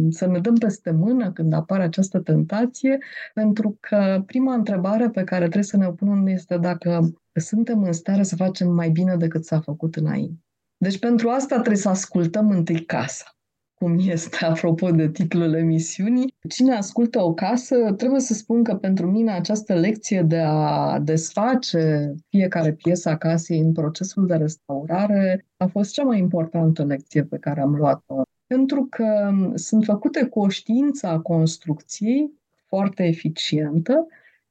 să ne dăm peste mână când apare această tentație, pentru că prima întrebare pe care trebuie să ne o punem este dacă suntem în stare să facem mai bine decât s-a făcut înainte. Deci pentru asta trebuie să ascultăm întâi casa cum este, apropo de titlul emisiunii. Cine ascultă o casă, trebuie să spun că pentru mine această lecție de a desface fiecare piesă a casei în procesul de restaurare a fost cea mai importantă lecție pe care am luat-o. Pentru că sunt făcute cu o știință a construcției foarte eficientă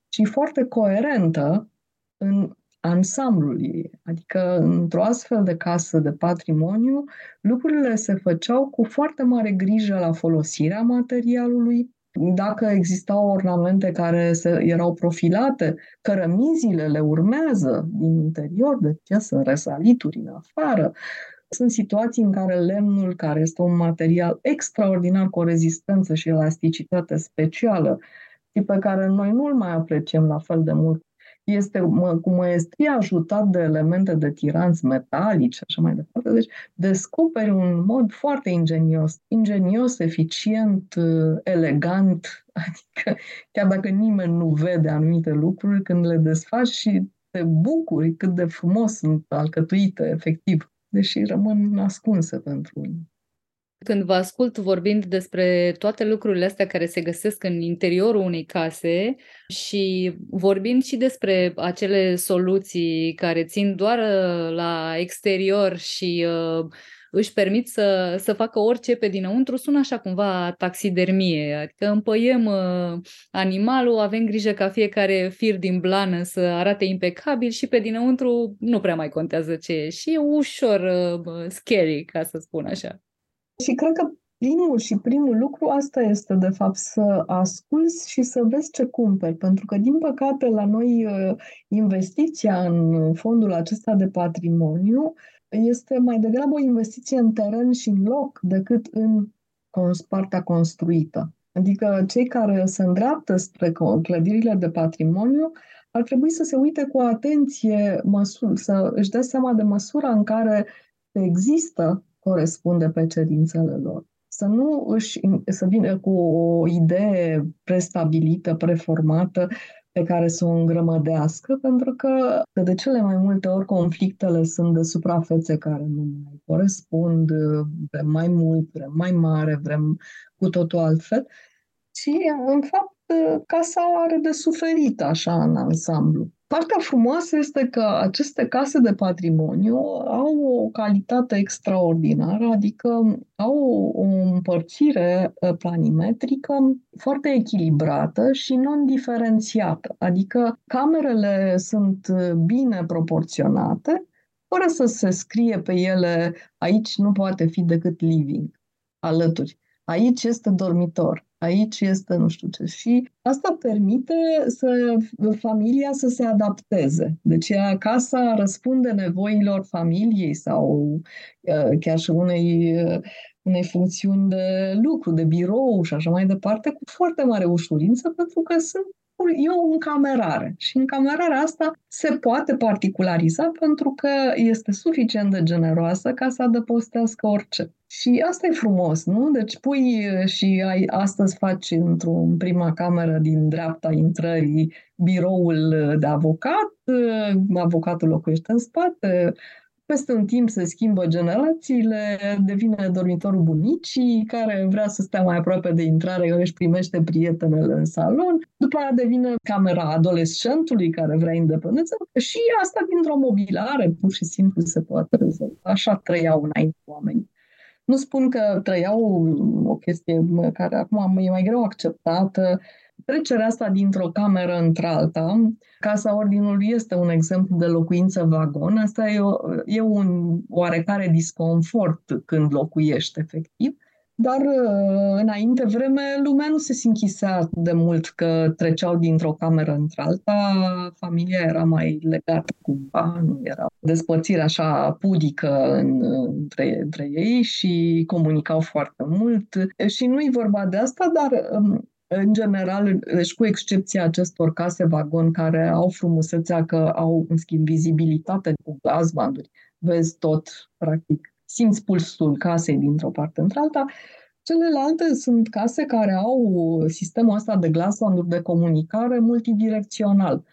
și foarte coerentă în ansamblul ei. Adică, într-o astfel de casă de patrimoniu, lucrurile se făceau cu foarte mare grijă la folosirea materialului, dacă existau ornamente care se, erau profilate, cărămizile le urmează din interior, de ce sunt resalituri în afară. Sunt situații în care lemnul, care este un material extraordinar cu o rezistență și elasticitate specială, pe care noi nu-l mai apreciem la fel de mult este cu măestrie ajutat de elemente de tiranți metalici și așa mai departe. Deci descoperi un mod foarte ingenios, ingenios, eficient, elegant, adică chiar dacă nimeni nu vede anumite lucruri, când le desfaci și te bucuri cât de frumos sunt alcătuite, efectiv, deși rămân ascunse pentru unii. Când vă ascult vorbind despre toate lucrurile astea care se găsesc în interiorul unei case și vorbind și despre acele soluții care țin doar uh, la exterior și uh, își permit să, să facă orice pe dinăuntru, sună așa cumva taxidermie, adică împăiem uh, animalul, avem grijă ca fiecare fir din blană să arate impecabil și pe dinăuntru nu prea mai contează ce e și e ușor uh, scary, ca să spun așa. Și cred că primul și primul lucru asta este, de fapt, să asculți și să vezi ce cumperi. Pentru că, din păcate, la noi uh, investiția în fondul acesta de patrimoniu este mai degrabă o investiție în teren și în loc decât în partea construită. Adică cei care se îndreaptă spre clădirile de patrimoniu ar trebui să se uite cu atenție, măsur, să își dea seama de măsura în care există corespunde pe cerințele lor. Să nu își, să vină cu o idee prestabilită, preformată, pe care să o îngrămădească, pentru că de cele mai multe ori conflictele sunt de suprafețe care nu mai corespund, vrem mai mult, vrem mai mare, vrem cu totul altfel. Și, în fapt, casa are de suferit așa în ansamblu. Partea frumoasă este că aceste case de patrimoniu au o calitate extraordinară, adică au o împărțire ă, planimetrică foarte echilibrată și non-diferențiată, adică camerele sunt bine proporționate, fără să se scrie pe ele aici nu poate fi decât living alături. Aici este dormitor aici este nu știu ce. Și asta permite să familia să se adapteze. Deci casa răspunde nevoilor familiei sau chiar și unei, unei funcțiuni de lucru, de birou și așa mai departe, cu foarte mare ușurință, pentru că sunt e o încamerare. Și încamerarea asta se poate particulariza pentru că este suficient de generoasă ca să adăpostească orice. Și asta e frumos, nu? Deci pui și ai, astăzi faci într-o prima cameră din dreapta intrării biroul de avocat, avocatul locuiește în spate, peste un timp se schimbă generațiile, devine dormitorul bunicii, care vrea să stea mai aproape de intrare, își primește prietenele în salon, după aia devine camera adolescentului care vrea independență și asta dintr-o mobilare, pur și simplu se poate rezolva. Așa trăiau înainte oamenii. Nu spun că trăiau o chestie care acum e mai greu acceptată, Trecerea asta dintr-o cameră într-alta, Casa Ordinului este un exemplu de locuință vagon. Asta e, o, e un oarecare disconfort când locuiești efectiv, Dar uh, înainte vreme, lumea nu se sinchisea de mult că treceau dintr-o cameră într-alta, familia era mai legată cumva, nu era despărțire așa pudică în, între, între ei și comunicau foarte mult. Și nu-i vorba de asta, dar um, în general, deci cu excepția acestor case vagon care au frumusețea că au, în schimb, vizibilitate cu glasbanduri, vezi tot, practic, simți pulsul casei dintr-o parte într-alta. Celelalte sunt case care au sistemul ăsta de glasbanduri de comunicare multidirecțional.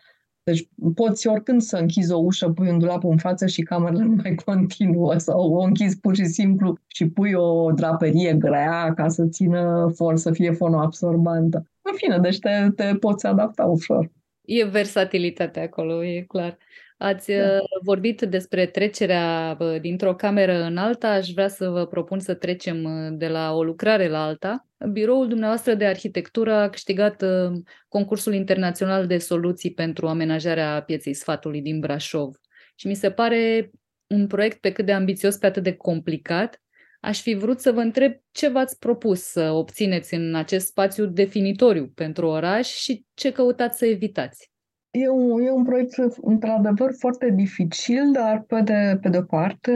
Deci poți oricând să închizi o ușă, pui un dulap în față și camerele nu mai continuă sau o închizi pur și simplu și pui o draperie grea ca să țină for, să fie fonoabsorbantă. În fine, deci te, te poți adapta ușor. E versatilitatea acolo, e clar. Ați da. Uh, vorbit despre trecerea dintr-o cameră în alta. Aș vrea să vă propun să trecem uh, de la o lucrare la alta. Biroul dumneavoastră de arhitectură a câștigat uh, concursul internațional de soluții pentru amenajarea pieței sfatului din Brașov. Și mi se pare un proiect pe cât de ambițios, pe atât de complicat. Aș fi vrut să vă întreb ce v-ați propus să obțineți în acest spațiu definitoriu pentru oraș și ce căutați să evitați. E un, e un proiect într-adevăr foarte dificil, dar pe de, pe de parte,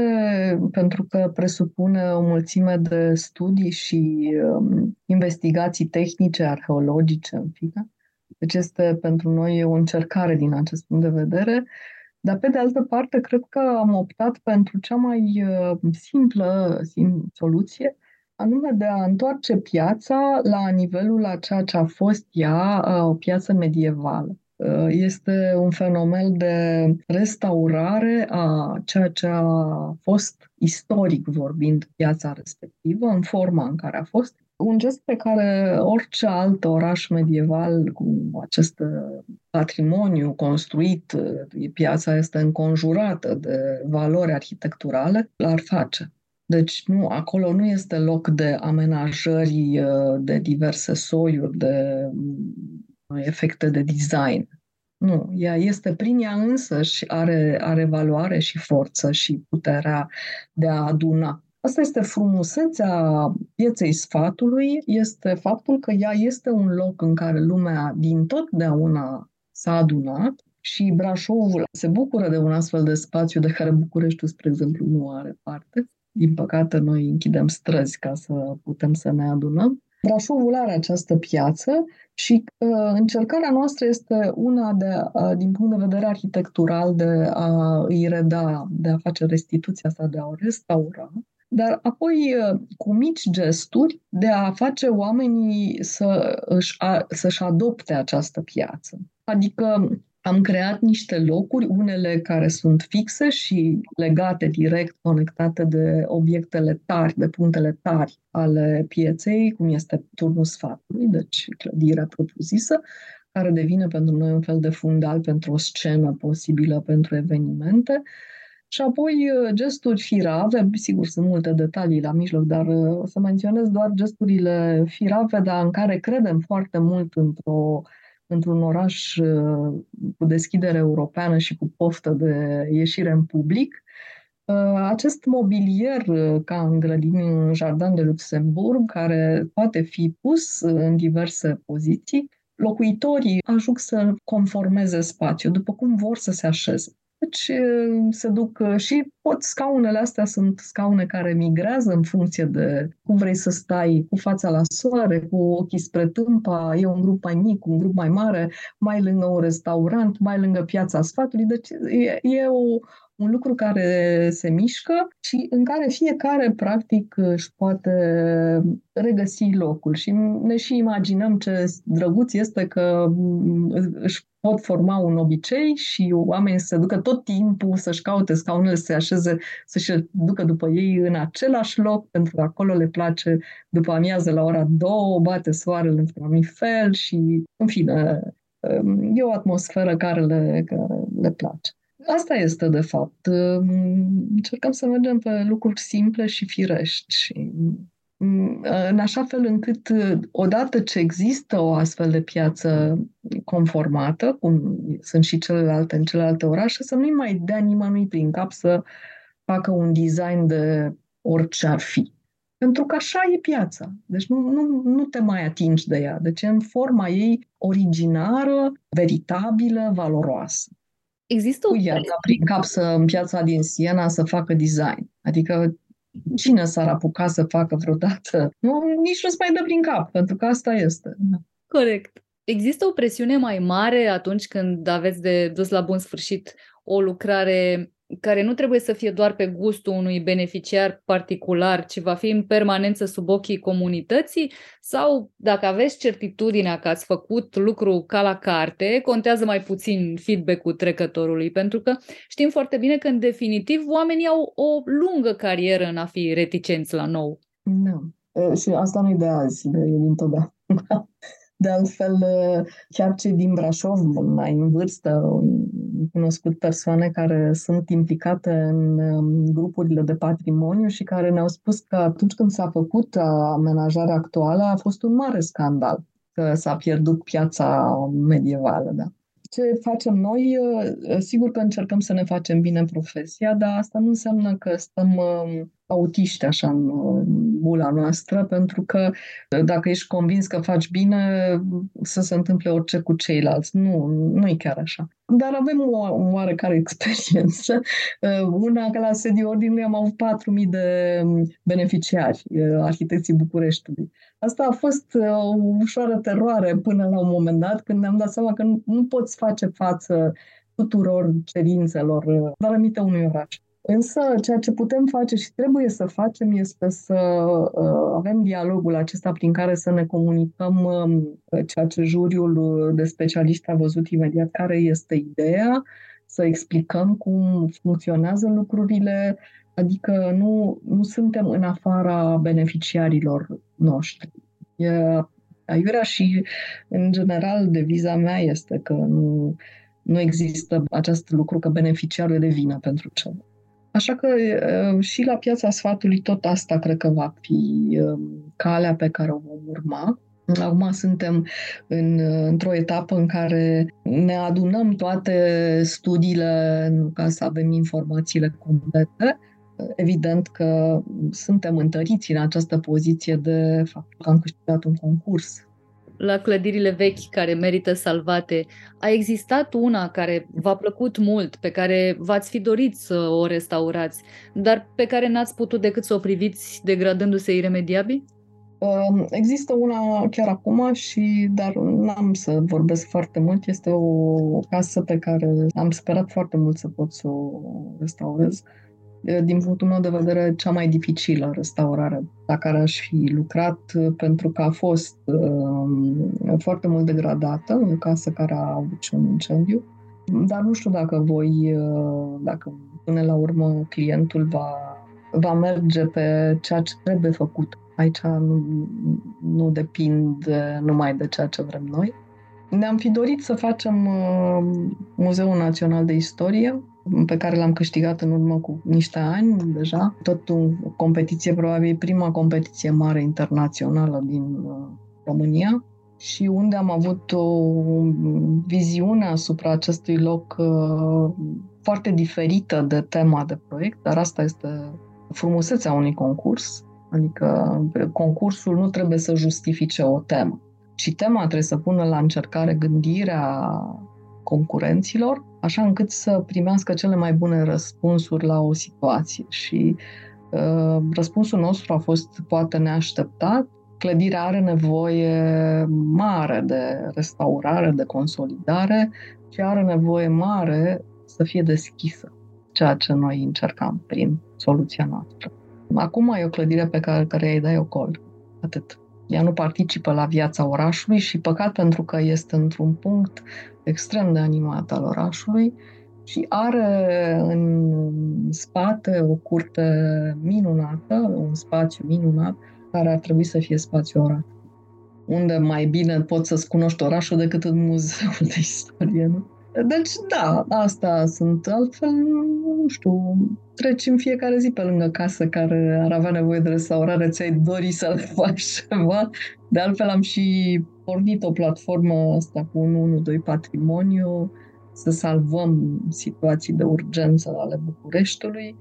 pentru că presupune o mulțime de studii și um, investigații tehnice, arheologice, în fine. Deci este pentru noi o încercare din acest punct de vedere. Dar pe de altă parte, cred că am optat pentru cea mai uh, simplă sim, soluție, anume de a întoarce piața la nivelul a ceea ce a fost ea, uh, o piață medievală. Uh, este un fenomen de restaurare a ceea ce a fost istoric vorbind piața respectivă, în forma în care a fost. Un gest pe care orice alt oraș medieval cu acest patrimoniu construit, piața este înconjurată de valori arhitecturale, l-ar face. Deci nu, acolo nu este loc de amenajări uh, de diverse soiuri, de efecte de design. Nu, ea este prin ea însă și are, are valoare și forță și puterea de a aduna. Asta este frumusețea pieței sfatului, este faptul că ea este un loc în care lumea din totdeauna s-a adunat și Brașovul se bucură de un astfel de spațiu de care Bucureștiul, spre exemplu, nu are parte. Din păcate, noi închidem străzi ca să putem să ne adunăm. Brașovul are această piață și uh, încercarea noastră este una de, uh, din punct de vedere arhitectural de a îi reda, de a face restituția asta, de a o restaura, dar apoi uh, cu mici gesturi de a face oamenii să își, a, să-și adopte această piață. Adică am creat niște locuri, unele care sunt fixe și legate direct, conectate de obiectele tari, de punctele tari ale pieței, cum este turnul sfatului, deci clădirea propriu-zisă, care devine pentru noi un fel de fundal pentru o scenă posibilă pentru evenimente. Și apoi uh, gesturi firave, sigur sunt multe detalii la mijloc, dar uh, o să menționez doar gesturile firave, dar în care credem foarte mult într-o într-un oraș uh, cu deschidere europeană și cu poftă de ieșire în public, uh, acest mobilier, uh, ca în grădini în Jardin de Luxemburg, care poate fi pus în diverse poziții, locuitorii ajung să conformeze spațiul după cum vor să se așeze. Deci se duc și pot, scaunele astea sunt scaune care migrează în funcție de cum vrei să stai, cu fața la soare, cu ochii spre tâmpa, e un grup mai mic, un grup mai mare, mai lângă un restaurant, mai lângă piața sfatului, deci e, e o, un lucru care se mișcă și în care fiecare practic își poate regăsi locul și ne și imaginăm ce drăguț este că își pot forma un obicei și oamenii să se ducă tot timpul să-și caute scaunele, să se așeze, să-și ducă după ei în același loc, pentru că acolo le place după amiază la ora două, bate soarele într-un anumit fel și, în fine, e o atmosferă care le, care le place. Asta este, de fapt. Încercăm să mergem pe lucruri simple și firești și în așa fel încât, odată ce există o astfel de piață conformată, cum sunt și celelalte în celelalte orașe, să nu-i mai dea nimănui prin cap să facă un design de orice ar fi. Pentru că așa e piața. Deci nu, nu, nu te mai atingi de ea. Deci în forma ei originară, veritabilă, valoroasă. Există o... Iar prin cap să, în piața din Siena să facă design. Adică cine s-ar apuca să facă vreodată? Nu, nici nu-ți mai dă prin cap, pentru că asta este. Corect. Există o presiune mai mare atunci când aveți de dus la bun sfârșit o lucrare care nu trebuie să fie doar pe gustul unui beneficiar particular, ci va fi în permanență sub ochii comunității? Sau dacă aveți certitudinea că ați făcut lucru ca la carte, contează mai puțin feedback-ul trecătorului? Pentru că știm foarte bine că, în definitiv, oamenii au o lungă carieră în a fi reticenți la nou. Da. Și asta nu e de azi, de, e din totdeauna. De altfel, chiar cei din Brașov, mai în vârstă, am cunoscut persoane care sunt implicate în grupurile de patrimoniu și care ne-au spus că atunci când s-a făcut amenajarea actuală a fost un mare scandal că s-a pierdut piața medievală. Da. Ce facem noi? Sigur că încercăm să ne facem bine profesia, dar asta nu înseamnă că stăm autiști așa în bula noastră, pentru că dacă ești convins că faci bine, să se întâmple orice cu ceilalți. Nu, nu e chiar așa. Dar avem o oarecare experiență. Una, că la sediul ordinului am avut 4.000 de beneficiari, arhitecții Bucureștiului. Asta a fost o ușoară teroare până la un moment dat, când ne-am dat seama că nu, nu poți face față tuturor cerințelor, dar aminte unui oraș. Însă, ceea ce putem face și trebuie să facem este să uh, avem dialogul acesta prin care să ne comunicăm uh, ceea ce juriul de specialiști a văzut imediat, care este ideea, să explicăm cum funcționează lucrurile, adică nu, nu suntem în afara beneficiarilor noștri. E aiurea și, în general, deviza mea este că nu, nu există acest lucru că beneficiarul e de vină pentru ceva. Așa că și la piața sfatului tot asta cred că va fi calea pe care o vom urma. Acum suntem în, într-o etapă în care ne adunăm toate studiile ca să avem informațiile complete. Evident că suntem întăriți în această poziție de faptul că am câștigat un concurs la clădirile vechi care merită salvate, a existat una care v-a plăcut mult, pe care v-ați fi dorit să o restaurați, dar pe care n-ați putut decât să o priviți degradându-se iremediabil? Um, există una chiar acum, și dar n-am să vorbesc foarte mult. Este o casă pe care am sperat foarte mult să pot să o restaurez din punctul meu de vedere, cea mai dificilă restaurare la care aș fi lucrat, pentru că a fost uh, foarte mult degradată, o casă care a avut și un incendiu. Dar nu știu dacă voi, uh, dacă până la urmă clientul va, va merge pe ceea ce trebuie făcut. Aici nu, nu depind numai de ceea ce vrem noi. Ne-am fi dorit să facem uh, Muzeul Național de Istorie, pe care l-am câștigat în urmă cu niște ani deja. Tot o competiție, probabil prima competiție mare internațională din uh, România și unde am avut o viziune asupra acestui loc uh, foarte diferită de tema de proiect, dar asta este frumusețea unui concurs. Adică concursul nu trebuie să justifice o temă, ci tema trebuie să pună la încercare gândirea concurenților, așa încât să primească cele mai bune răspunsuri la o situație. Și uh, răspunsul nostru a fost poate neașteptat. Clădirea are nevoie mare de restaurare, de consolidare și are nevoie mare să fie deschisă, ceea ce noi încercam prin soluția noastră. Acum e o clădire pe care, care îi dai o colț. Atât. Ea nu participă la viața orașului și păcat pentru că este într-un punct extrem de animat al orașului și are în spate o curte minunată, un spațiu minunat, care ar trebui să fie spațiu oraș. Unde mai bine poți să-ți cunoști orașul decât în muzeul de istorie, nu? Deci, da, asta sunt. Altfel, nu știu, treci în fiecare zi pe lângă casă care ar avea nevoie de restaurare, ți-ai dori să le faci ceva. De altfel, am și pornit o platformă asta cu 112 Patrimoniu să salvăm situații de urgență ale Bucureștiului.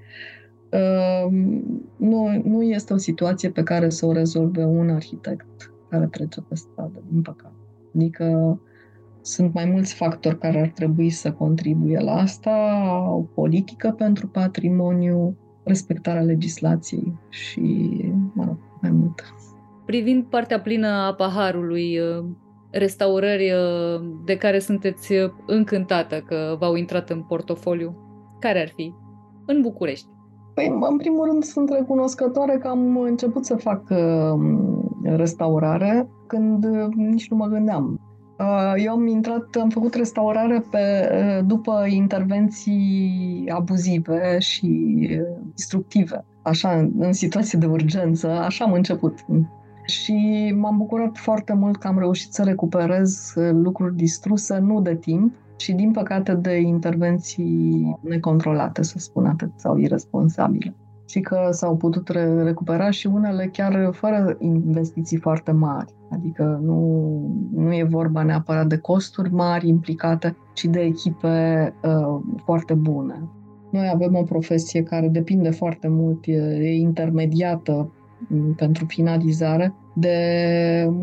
Ehm, nu, nu este o situație pe care să o rezolve un arhitect care trece pe stradă, din păcate. Adică sunt mai mulți factori care ar trebui să contribuie la asta, o politică pentru patrimoniu, respectarea legislației și, mă rog, mai mult. Privind partea plină a paharului, uh, restaurări uh, de care sunteți uh, încântată că v-au intrat în portofoliu, care ar fi? În București. Păi, în primul rând, sunt recunoscătoare că am început să fac restaurare când nici nu mă gândeam. Eu am intrat, am făcut restaurare pe, după intervenții abuzive și destructive. Așa, în situații de urgență, așa am început. Și m-am bucurat foarte mult că am reușit să recuperez lucruri distruse, nu de timp, și din păcate de intervenții necontrolate, să spun atât, sau irresponsabile. Și că s-au putut re- recupera și unele chiar fără investiții foarte mari. Adică nu, nu e vorba neapărat de costuri mari implicate, ci de echipe uh, foarte bune. Noi avem o profesie care depinde foarte mult, e, e intermediată pentru finalizare de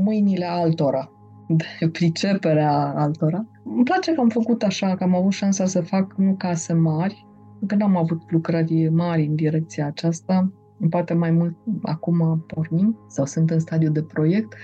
mâinile altora, de priceperea altora. Îmi place că am făcut așa, că am avut șansa să fac nu case mari, că n-am avut lucrări mari în direcția aceasta, poate mai mult acum pornim sau sunt în stadiu de proiect,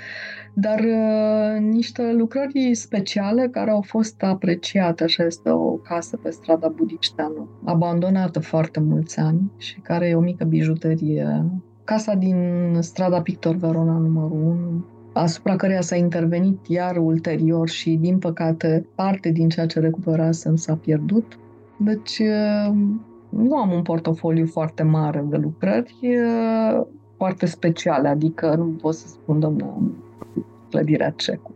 dar uh, niște lucrări speciale care au fost apreciate. Așa este o casă pe strada Budișteanu, abandonată foarte mulți ani și care e o mică bijuterie. Casa din strada Pictor Verona numărul 1, asupra căreia s-a intervenit iar ulterior și, din păcate, parte din ceea ce recuperasem s-a pierdut. Deci, uh, nu am un portofoliu foarte mare de lucrări, uh, foarte speciale, adică nu pot să spun, domnule, clădirea Cecu.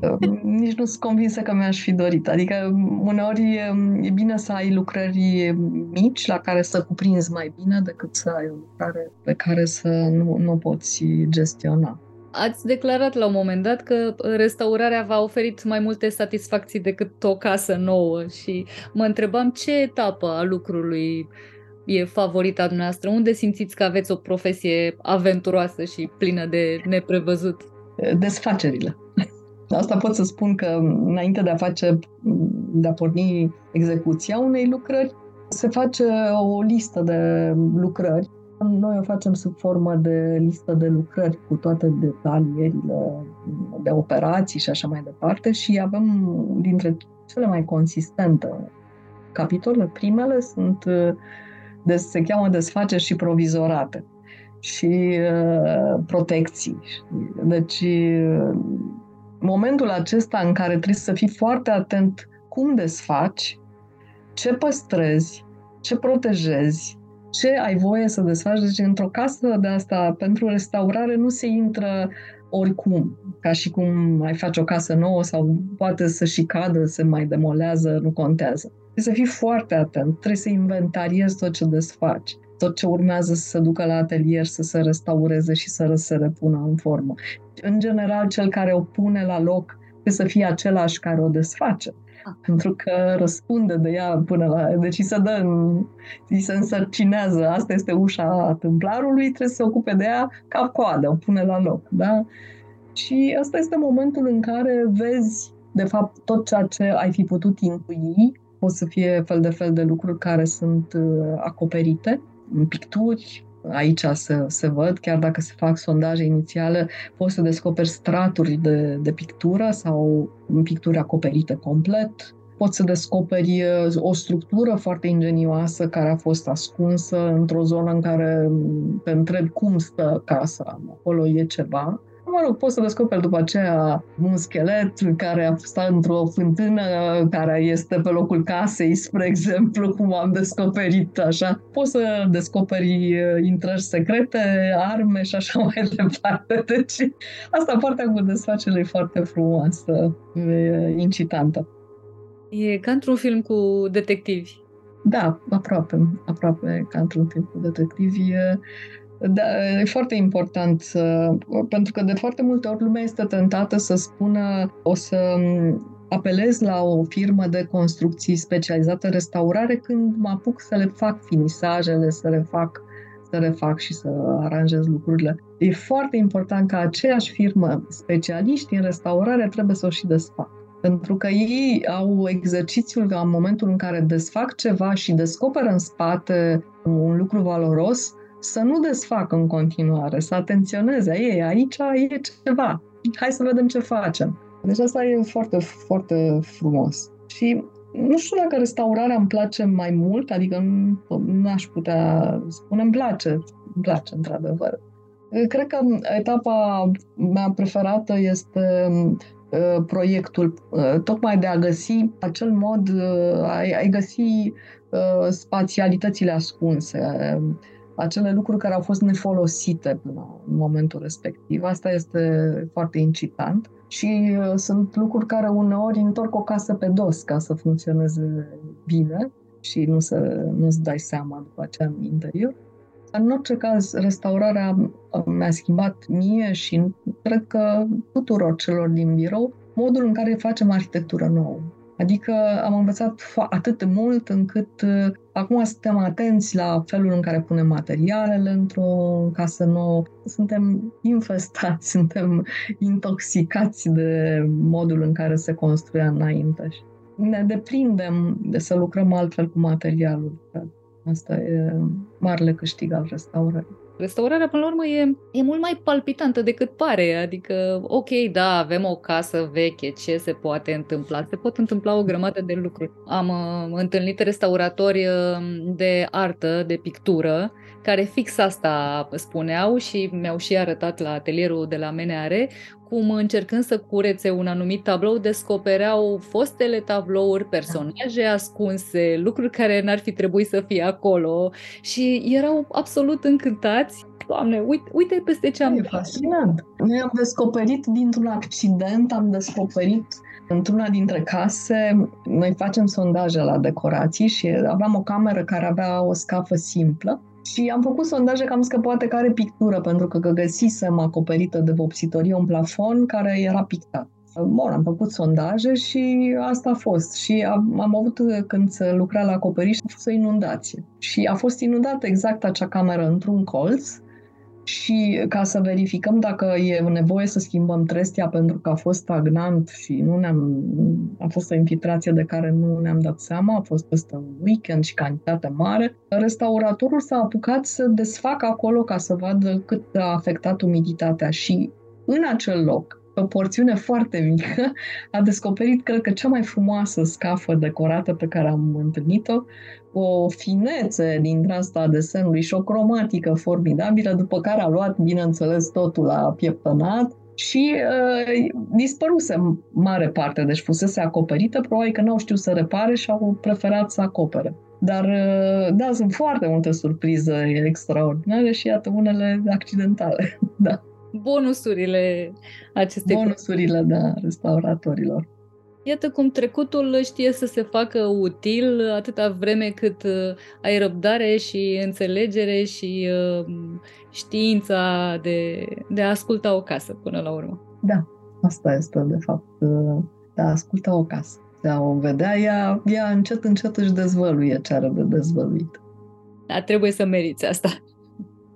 Uh, nici nu sunt convinsă că mi-aș fi dorit. Adică, uneori e bine să ai lucrări mici la care să cuprinzi mai bine decât să ai o lucrare pe care să nu, nu poți gestiona. Ați declarat la un moment dat că restaurarea v-a oferit mai multe satisfacții decât o casă nouă și mă întrebam ce etapă a lucrului e favorita dumneavoastră? Unde simțiți că aveți o profesie aventuroasă și plină de neprevăzut? Desfacerile. Asta pot să spun că înainte de a face, de a porni execuția unei lucrări, se face o listă de lucrări noi o facem sub formă de listă de lucrări cu toate detalierile de operații și așa mai departe și avem dintre cele mai consistente capitole, primele sunt, de, se cheamă desfaceri și provizorate și uh, protecții. Deci, momentul acesta în care trebuie să fii foarte atent cum desfaci, ce păstrezi, ce protejezi, ce ai voie să desfaci. Deci într-o casă de asta pentru restaurare nu se intră oricum, ca și cum ai face o casă nouă sau poate să și cadă, se mai demolează, nu contează. Trebuie să fii foarte atent, trebuie să inventariezi tot ce desfaci, tot ce urmează să se ducă la atelier, să se restaureze și să se repună în formă. În general, cel care o pune la loc trebuie să fie același care o desface pentru că răspunde de ea până la... Deci îi se dă, îi se însărcinează, asta este ușa tâmplarului, trebuie să se ocupe de ea ca coadă, o pune la loc, da? Și asta este momentul în care vezi, de fapt, tot ceea ce ai fi putut intui, pot să fie fel de fel de lucruri care sunt uh, acoperite, în picturi, aici se, se văd, chiar dacă se fac sondaje inițiale, poți să descoperi straturi de, de pictură sau picturi acoperite complet. Poți să descoperi uh, o structură foarte ingenioasă care a fost ascunsă într-o zonă în care te întrebi cum stă casa, acolo e ceva mă rog, poți să descoperi după aceea un schelet care a stat într-o fântână care este pe locul casei, spre exemplu, cum am descoperit așa. Poți să descoperi uh, intrări secrete, arme și așa mai departe. Deci asta partea cu desfacerea e foarte frumoasă, e incitantă. E ca într-un film cu detectivi. Da, aproape, aproape ca într-un film cu detectivi. Da, e foarte important, să, pentru că de foarte multe ori lumea este tentată să spună o să apelez la o firmă de construcții specializată în restaurare când mă apuc să le fac finisajele, să le fac să refac și să aranjez lucrurile. E foarte important ca aceeași firmă, specialiști în restaurare, trebuie să o și desfac. Pentru că ei au exercițiul ca în momentul în care desfac ceva și descoperă în spate un lucru valoros, să nu desfacă în continuare, să atenționeze. Ei, aici e ceva. Hai să vedem ce facem. Deci asta e foarte, foarte frumos. Și nu știu dacă restaurarea îmi place mai mult, adică nu aș putea spune îmi place, îmi place într-adevăr. Cred că etapa mea preferată este uh, proiectul, uh, tocmai de a găsi acel mod, uh, ai, ai găsi spațialitățile ascunse, acele lucruri care au fost nefolosite până în momentul respectiv. Asta este foarte incitant și uh, sunt lucruri care uneori întorc o casă pe dos ca să funcționeze bine și nu să, nu-ți dai seama după aceea în interior. În orice caz, restaurarea uh, mi-a schimbat mie și cred că tuturor celor din birou modul în care facem arhitectură nouă. Adică am învățat atât de mult încât uh, acum suntem atenți la felul în care punem materialele într-o casă nouă. Suntem infestați, suntem intoxicați de modul în care se construia înainte. Ne deprindem de să lucrăm altfel cu materialul. Asta e marele câștig al restaurării. Restaurarea, până la urmă, e, e mult mai palpitantă decât pare. Adică, ok, da, avem o casă veche, ce se poate întâmpla? Se pot întâmpla o grămadă de lucruri. Am uh, întâlnit restauratori uh, de artă, de pictură, care fix asta spuneau și mi-au și arătat la atelierul de la MNR, cum încercând să curețe un anumit tablou, descopereau fostele tablouri, personaje ascunse, lucruri care n-ar fi trebuit să fie acolo și erau absolut încântați. Doamne, uite, uite peste ce am... E fascinant. Noi am descoperit dintr-un accident, am descoperit într-una dintre case, noi facem sondaje la decorații și aveam o cameră care avea o scafă simplă și am făcut sondaje că am zis că poate că are pictură, pentru că, că găsisem acoperită de vopsitorie un plafon care era pictat. Bun, am făcut sondaje și asta a fost. Și am, am avut, când se lucra la acoperiș, a fost o inundație. Și a fost inundată exact acea cameră într-un colț și ca să verificăm dacă e nevoie să schimbăm trestia pentru că a fost stagnant și nu ne-am, a fost o infiltrație de care nu ne-am dat seama, a fost peste un weekend și cantitate mare, restauratorul s-a apucat să desfacă acolo ca să vadă cât a afectat umiditatea și în acel loc o porțiune foarte mică, a descoperit, cred că, cea mai frumoasă scafă decorată pe care am întâlnit-o, o finețe din asta a desenului și o cromatică formidabilă, după care a luat, bineînțeles, totul la pieptănat și uh, dispăruse mare parte, deci fusese acoperită, probabil că n-au știut să repare și au preferat să acopere. Dar, uh, da, sunt foarte multe surprize extraordinare și iată unele accidentale. da bonusurile acestei Bonusurile, da, restauratorilor. Iată cum trecutul știe să se facă util atâta vreme cât uh, ai răbdare și înțelegere și uh, știința de, de a asculta o casă până la urmă. Da, asta este de fapt, uh, de a asculta o casă. De a o vedea, ea, ea încet, încet își dezvăluie ce are de dezvăluit. Da, trebuie să meriți asta.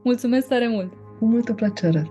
Mulțumesc tare mult! Cu multă plăcere!